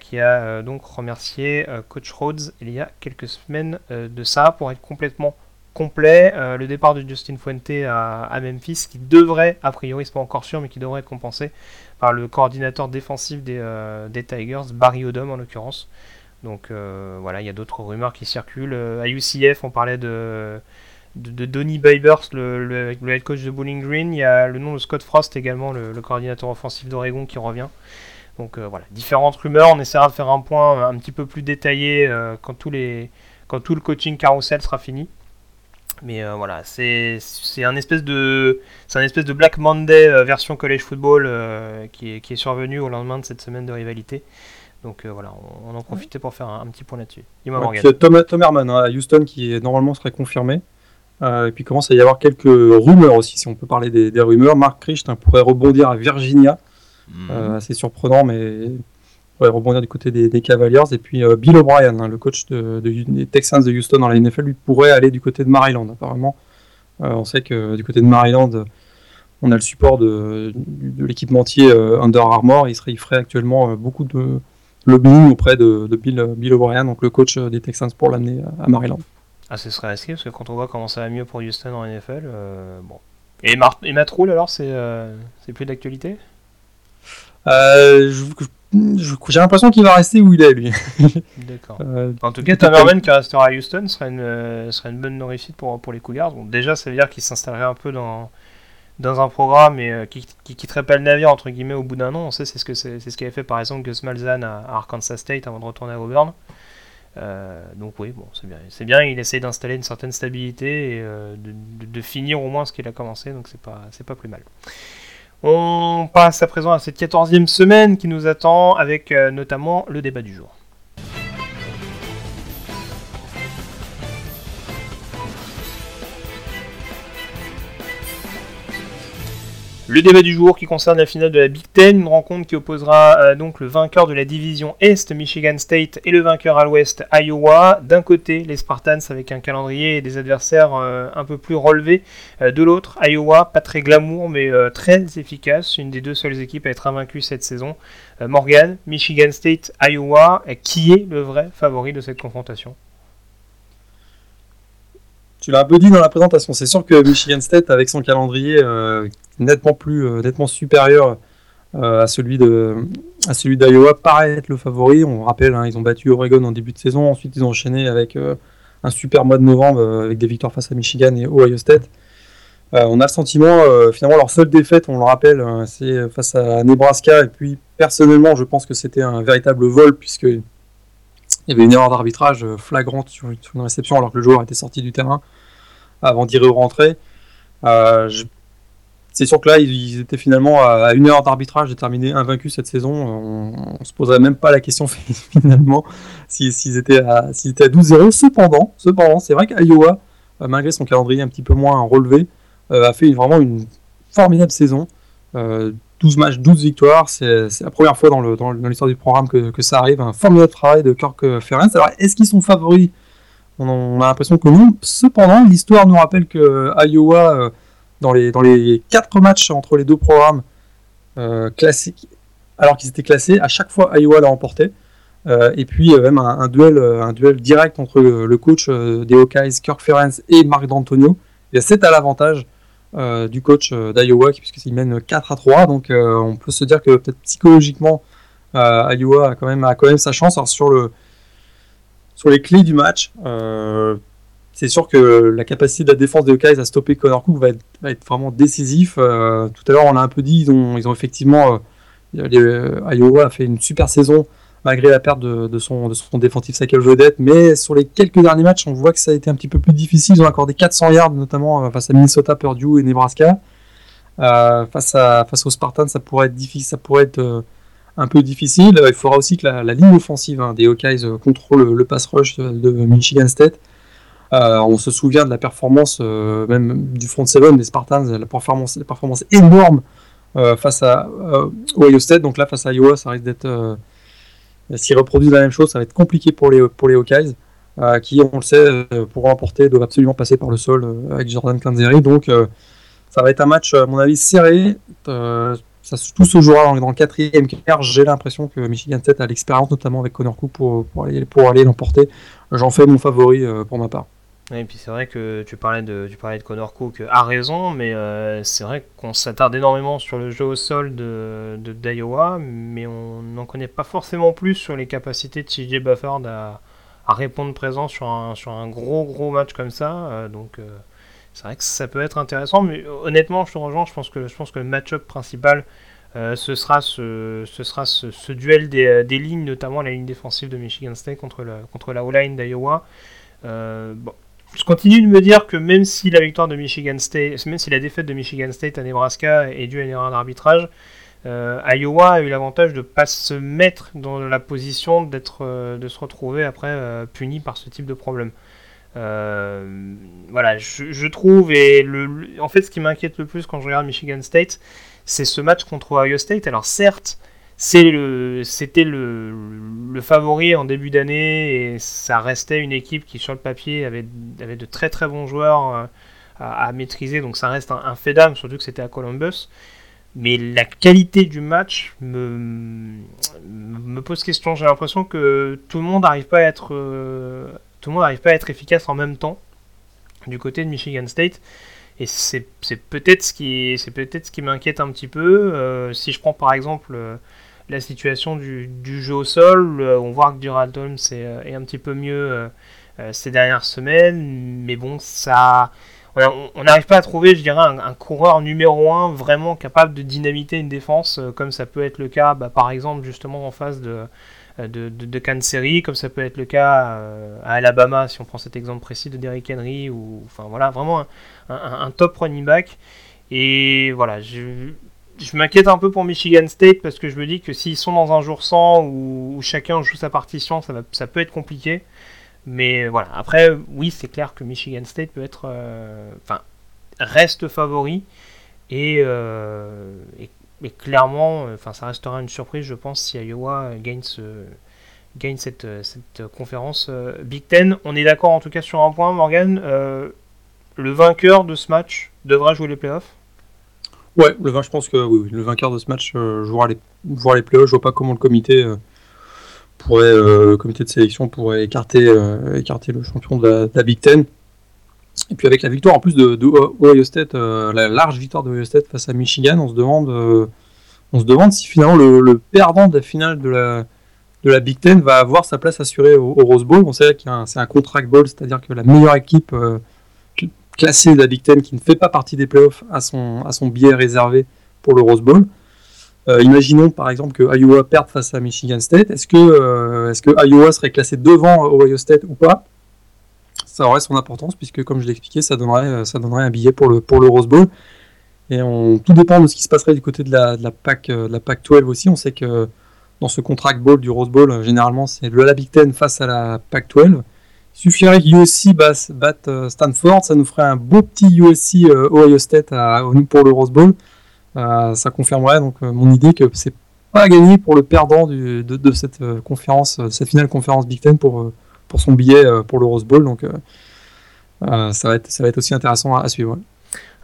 qui a donc remercié coach Rhodes il y a quelques semaines de ça pour être complètement complet. le départ de Justin Fuente à, Memphis, qui devrait, a priori, c'est pas encore sûr, mais qui devrait être compensé par le coordinateur défensif des, euh, Tigers, Barry Odom en l'occurrence. Donc euh, voilà, il y a d'autres rumeurs qui circulent. Euh, à UCF, on parlait de, de, Donny Babers, le, le, head coach de Bowling Green. Il y a le nom de Scott Frost également, le, coordinateur offensif d'Oregon qui revient. Donc voilà, différentes rumeurs. On essaiera de faire un point un petit peu plus détaillé quand, tous les, quand tout le coaching carousel sera fini. Mais euh, voilà, c'est un espèce de c'est un espèce de Black Monday euh, version college football euh, qui, est, qui, est, survenu au lendemain de cette semaine de rivalité. Donc voilà, on, en profitait pour faire un, petit point là-dessus. Ouais, Tom, Tom Herman hein, à Houston qui normalement serait confirmé. et puis commence à y avoir quelques rumeurs aussi, si on peut parler des, rumeurs. Mark Christ hein, pourrait rebondir à Virginia. Hmm. assez surprenant, mais rebondir du côté des, Cavaliers. Et puis euh, Bill O'Brien, hein, le coach de, des Texans de Houston dans la NFL, lui pourrait aller du côté de Maryland. Apparemment, euh, on sait que du côté de Maryland, on a le support de, de l'équipementier euh, Under Armour. Il, serait, il ferait actuellement beaucoup de lobbying auprès de, Bill, Bill O'Brien, donc le coach des Texans, pour l'amener à Maryland. Ah, ce serait risqué parce que quand on voit comment ça va mieux pour Houston en NFL, bon. Et, et Matt Rule, alors, c'est plus d'actualité? Euh, je, j'ai l'impression qu'il va rester où il est, lui. D'accord. Euh, en tout cas, Tamerman qui restera à Houston serait une, euh, serait une bonne réussite pour, pour les Cougars. Bon, déjà, ça veut dire qu'il s'installerait un peu dans, dans un programme et euh, qui, qui, quitterait pas le navire, entre guillemets, au bout d'un an. On sait, c'est ce c'est, ce qu'avait fait par exemple Gus Malzahn à, Arkansas State avant de retourner à Auburn. donc oui, bon, c'est bien. C'est bien, il essaye d'installer une certaine stabilité et de, de, finir au moins ce qu'il a commencé, donc c'est pas, c'est pas plus mal. On passe à présent à cette quatorzième semaine qui nous attend avec notamment le débat du jour. Le débat du jour qui concerne la finale de la Big Ten, une rencontre qui opposera euh, donc le vainqueur de la division Est, Michigan State, et le vainqueur à l'Ouest, Iowa. D'un côté, les Spartans avec un calendrier et des adversaires euh, un peu plus relevés. Euh, de l'autre, Iowa, pas très glamour mais très efficace, une des deux seules équipes à être invaincue cette saison. Morgan, Michigan State, Iowa, qui est le vrai favori de cette confrontation? Tu l'as un peu dit dans la présentation, c'est sûr que Michigan State, avec son calendrier nettement plus euh, nettement supérieur euh, à celui d'Iowa paraît être le favori. On rappelle, hein, ils ont battu Oregon en début de saison. Ensuite, ils ont enchaîné avec euh, un super mois de novembre avec des victoires face à Michigan et Ohio State. on a le sentiment, finalement, leur seule défaite, on le rappelle, c'est face à Nebraska. Et puis, personnellement, je pense que c'était un véritable vol, puisque il y avait une erreur d'arbitrage flagrante sur, une réception alors que le joueur était sorti du terrain avant d'y re-rentrer. je c'est sûr que là, ils étaient finalement à une heure d'arbitrage de terminer invaincus cette saison. On, ne se poserait même pas la question finalement s'ils étaient à, 12-0. Cependant, cependant c'est vrai qu'Iowa, euh, malgré son calendrier un petit peu moins relevé, euh, a fait vraiment une formidable saison. 12 euh, matchs, 12 victoires. C'est la première fois dans l'histoire du programme que, ça arrive. Un formidable travail de Kirk Ferentz. Alors, est-ce qu'ils sont favoris on, a l'impression que non. Cependant, l'histoire nous rappelle que Iowa dans les, dans les quatre matchs entre les deux programmes euh, classiques, alors qu'ils étaient classés, à chaque fois Iowa l'a remporté. Euh, et puis euh, même un, duel, un duel direct entre le, coach des Hawkeyes, Kirk Ferentz, et Marc D'Antonio. C'est à l'avantage du coach d'Iowa, puisqu'il mène 4 à 3. Donc on peut se dire que peut-être psychologiquement, Iowa a quand, même, quand même sa chance. Alors, sur, le, sur les clés du match, c'est sûr que la capacité de la défense des Hawkeyes à stopper Connor Cook va être, vraiment décisif. Euh, tout à l'heure, on l'a un peu dit, ils ont, effectivement. Euh, euh, Iowa a fait une super saison malgré la perte de, son, de son défensif cycle vedette. Mais sur les quelques derniers matchs, on voit que ça a été un petit peu plus difficile. Ils ont accordé 400 yards, notamment face à Minnesota, Purdue et Nebraska. face, à, face aux Spartans, ça pourrait être difficile, ça pourrait être un peu difficile. Il faudra aussi que la, ligne offensive hein, des Hawkeyes contrôle le pass rush de Michigan State. Euh, on se souvient de la performance euh, même du front seven des Spartans, la performance, la énorme euh, face à Ohio State. Donc là, face à Iowa, ça risque d'être s'ils reproduisent la même chose, ça va être compliqué pour les pour les Hawkeyes, qui, on le sait, pour remporter, doivent absolument passer par le sol avec Jordan Clanzery. Donc ça va être un match, à mon avis, serré. Ça, tout se jouera dans, dans le quatrième quart. J'ai l'impression que Michigan State a l'expérience, notamment avec Connor Cook, pour, pour aller, pour aller l'emporter. J'en fais mon favori pour ma part. Et puis c'est vrai que tu parlais de, tu parlais de Connor Cook à raison, mais euh, c'est vrai qu'on s'attarde énormément sur le jeu au sol de, d'Iowa, mais on n'en connaît pas forcément plus sur les capacités de CJ Bufford à, à, répondre présent sur un, sur un gros gros match comme ça. Euh, donc euh, c'est vrai que ça peut être intéressant, mais honnêtement, je te rejoins, je pense que, je pense que le match-up principal, ce sera, ce, ce sera ce, duel des, des, lignes, notamment la ligne défensive de Michigan State contre la, contre la O-line d'Iowa. bon, je continue de me dire que même si la victoire de Michigan State, même si la défaite de Michigan State à Nebraska est due à une erreur d'arbitrage, euh, Iowa a eu l'avantage de ne pas se mettre dans la position d'être, euh, de se retrouver après euh, puni par ce type de problème. Voilà, je, trouve, et en fait, ce qui m'inquiète le plus quand je regarde Michigan State, c'est ce match contre Ohio State. Alors, certes, c'était le, favori en début d'année et ça restait une équipe qui sur le papier avait, de très très bons joueurs euh, à, maîtriser. Donc ça reste un, fait d'âme surtout que c'était à Columbus. Mais la qualité du match me, me pose question. J'ai l'impression que tout le monde n'arrive pas à être euh, tout le monde n'arrive pas à être efficace en même temps du côté de Michigan State et c'est peut-être ce qui, peut-être ce qui m'inquiète un petit peu. Euh, si je prends par exemple la situation du, jeu au sol. Euh, on voit que Durant Holmes est, euh, un petit peu mieux euh, ces dernières semaines, mais bon, ça. On n'arrive pas à trouver, je dirais, un, coureur numéro 1 vraiment capable de dynamiter une défense, comme ça peut être le cas, bah, par exemple, justement en face de, de, de, Kansas comme ça peut être le cas à Alabama, si on prend cet exemple précis de Derrick Henry, ou enfin voilà, vraiment un, top running back. Et voilà, je, je m'inquiète un peu pour Michigan State parce que je me dis que s'ils sont dans un jour sans où, chacun joue sa partition, ça, va, ça peut être compliqué. Mais voilà, après, oui, c'est clair que Michigan State peut être. Euh, enfin, reste favori. Euh, et, clairement, enfin, ça restera une surprise, je pense, si Iowa gagne, ce, gagne cette, cette conférence Big Ten. On est d'accord en tout cas sur un point, Morgan. le vainqueur de ce match devra jouer les playoffs? Ouais, le je pense que oui, le vainqueur de ce match euh, jouera, les, jouera les playoffs. Je vois pas comment le comité euh, pourrait, euh, le comité de sélection pourrait écarter, écarter le champion de la, Big Ten. Et puis avec la victoire en plus de, Ohio State, la large victoire de Ohio State face à Michigan, on se demande, demande si finalement le, perdant de la finale de la, Big Ten va avoir sa place assurée au, Rose Bowl. On sait que c'est un contract ball, c'est-à-dire que la meilleure équipe classé de la Big Ten qui ne fait pas partie des playoffs à son, billet réservé pour le Rose Bowl. Euh, imaginons par exemple que Iowa perde face à Michigan State. Est-ce que, euh, est-ce que Iowa serait classé devant Ohio State ou pas? Ça aurait son importance puisque, comme je l'ai expliqué, ça donnerait, ça donnerait un billet pour le, pour le Rose Bowl. Et on, tout dépend de ce qui se passerait du côté de la, de la, PAC, euh, de la PAC 12 aussi. On sait que dans ce contract ball du Rose Bowl, généralement, c'est le la Big Ten face à la PAC 12 suffirait que USC batte euh, Stanford, ça nous ferait un beau petit USC euh, Ohio State pour le Rose Bowl. Euh, ça confirmerait donc mon idée que c'est pas gagné pour le perdant de, cette conférence, cette finale conférence Big Ten pour, pour son billet pour le Rose Bowl. Donc ça, va être, ça va être aussi intéressant à, suivre.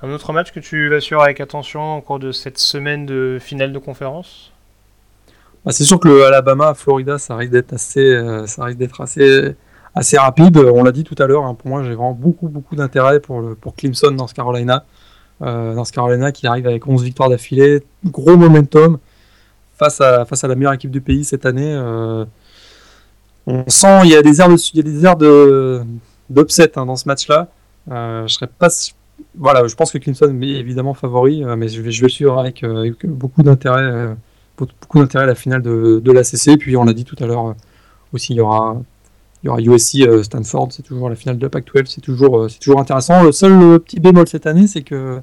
Un autre match que tu vas suivre avec attention au cours de cette semaine de finale de conférence? Bah, C'est sûr que le Alabama Florida, ça risque d'être assez, ça risque d'être assez assez rapide. On l'a dit tout à l'heure, hein, pour moi, j'ai vraiment beaucoup, beaucoup d'intérêt pour, pour Clemson dans ce Carolina. Euh, dans ce Carolina qui arrive avec 11 victoires d'affilée, gros momentum face à, face à la meilleure équipe du pays cette année. Euh, on sent il y a des airs de, il des airs de hein, dans ce match-là. Euh, je serais pas voilà, je pense que Clemson est évidemment favori, mais je vais, je suivre avec, beaucoup d'intérêt, beaucoup d'intérêt la finale de, de l'ACC. Puis on l'a dit tout à l'heure aussi, il y aura il y aura USC euh, Stanford, c'est toujours la finale de la Pac-12, c'est toujours, euh, c'est toujours intéressant. Le seul euh, petit bémol cette année, c'est que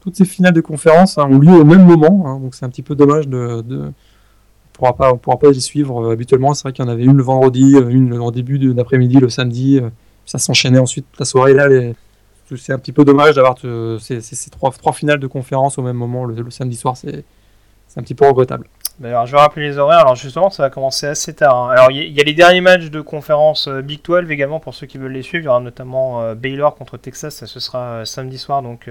toutes ces finales de conférence hein, ont lieu au même moment, hein, donc c'est un petit peu dommage de, pourra pas, on pourra pas les suivre habituellement. C'est vrai qu'il y en avait une le vendredi, une en début d'après-midi, le samedi. ça s'enchaînait ensuite la soirée. Là, c'est un petit peu dommage d'avoir ces, trois, trois finales de conférence au même moment le, samedi soir. C'est un petit peu regrettable. D'ailleurs, je vais rappeler les horaires. Alors, justement, ça va commencer assez tard. Hein. Alors, il y, a les derniers matchs de conférence euh, Big 12 également pour ceux qui veulent les suivre. Il y aura notamment euh, Baylor contre Texas. Ça, ce sera euh, samedi soir, donc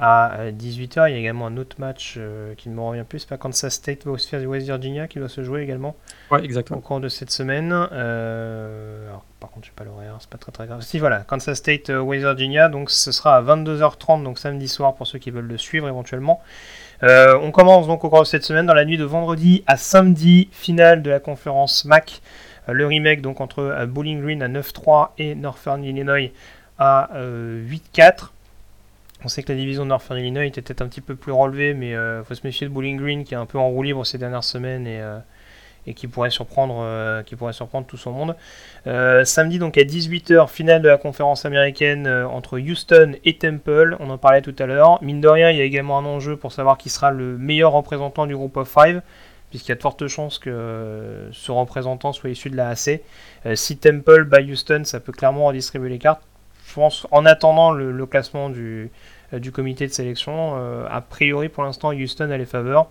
à 18h. Il y a également un autre match qui ne me revient plus. C'est pas Kansas State West Virginia qui doit se jouer également. Ouais, exactement. Au cours de cette semaine. Alors, par contre, je sais pas l'horaire. C'est pas très très grave. Si, voilà. Kansas State West Virginia. Donc, ce sera à 22h30, donc samedi soir pour ceux qui veulent le suivre éventuellement. Euh, on commence donc au cours de cette semaine dans la nuit de vendredi à samedi, finale de la conférence MAC. Euh, le remake donc entre euh, Bowling Green à 9-3 et Northern Illinois à 8-4. On sait que la division Northern Illinois était peut-être un petit peu plus relevée, mais il faut se méfier de Bowling Green qui est un peu en roue libre ces dernières semaines et et qui pourrait surprendre, euh, qui pourrait surprendre tout son monde. Euh, samedi donc à 18h, finale de la conférence américaine euh, entre Houston et Temple, on en parlait tout à l'heure. Mine de rien, il y a également un enjeu pour savoir qui sera le meilleur représentant du groupe of five, puisqu'il y a de fortes chances que ce représentant soit issu de la AC. si Temple bat Houston, ça peut clairement redistribuer les cartes. Je pense, en attendant le, classement du, du comité de sélection, a priori pour l'instant Houston a les faveurs.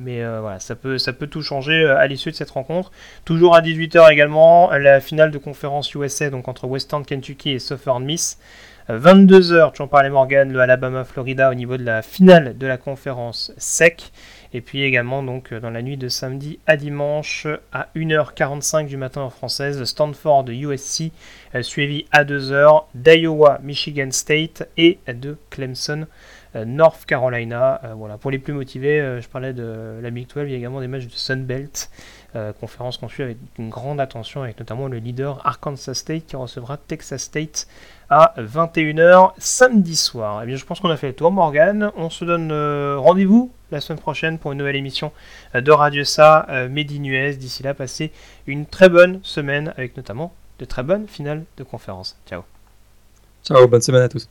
Mais euh, voilà, ça peut, tout changer euh, à l'issue de cette rencontre. Toujours à 18h également, la finale de conférence USA, donc entre Western Kentucky et Southern Miss. 22h, tu en parlais Morgan, le Alabama-Florida au niveau de la finale de la conférence SEC. Et puis également donc euh, dans la nuit de samedi à dimanche à 1h45 du matin en française, Stanford USC, suivi à 2h d'Iowa, Michigan State et de Clemson. Euh, North Carolina. Euh, voilà. Pour les plus motivés, euh, je parlais de la Big 12, il y a également des matchs de Sunbelt, conférence qu'on suit avec une grande attention, avec notamment le leader Arkansas State qui recevra Texas State à 21h samedi soir. Et eh bien, je pense qu'on a fait le tour, Morgan. On se donne rendez-vous la semaine prochaine pour une nouvelle émission de Radio Sa in US. D'ici là, passez une très bonne semaine avec notamment de très bonnes finales de conférence. Ciao. Ciao, bonne semaine à tous.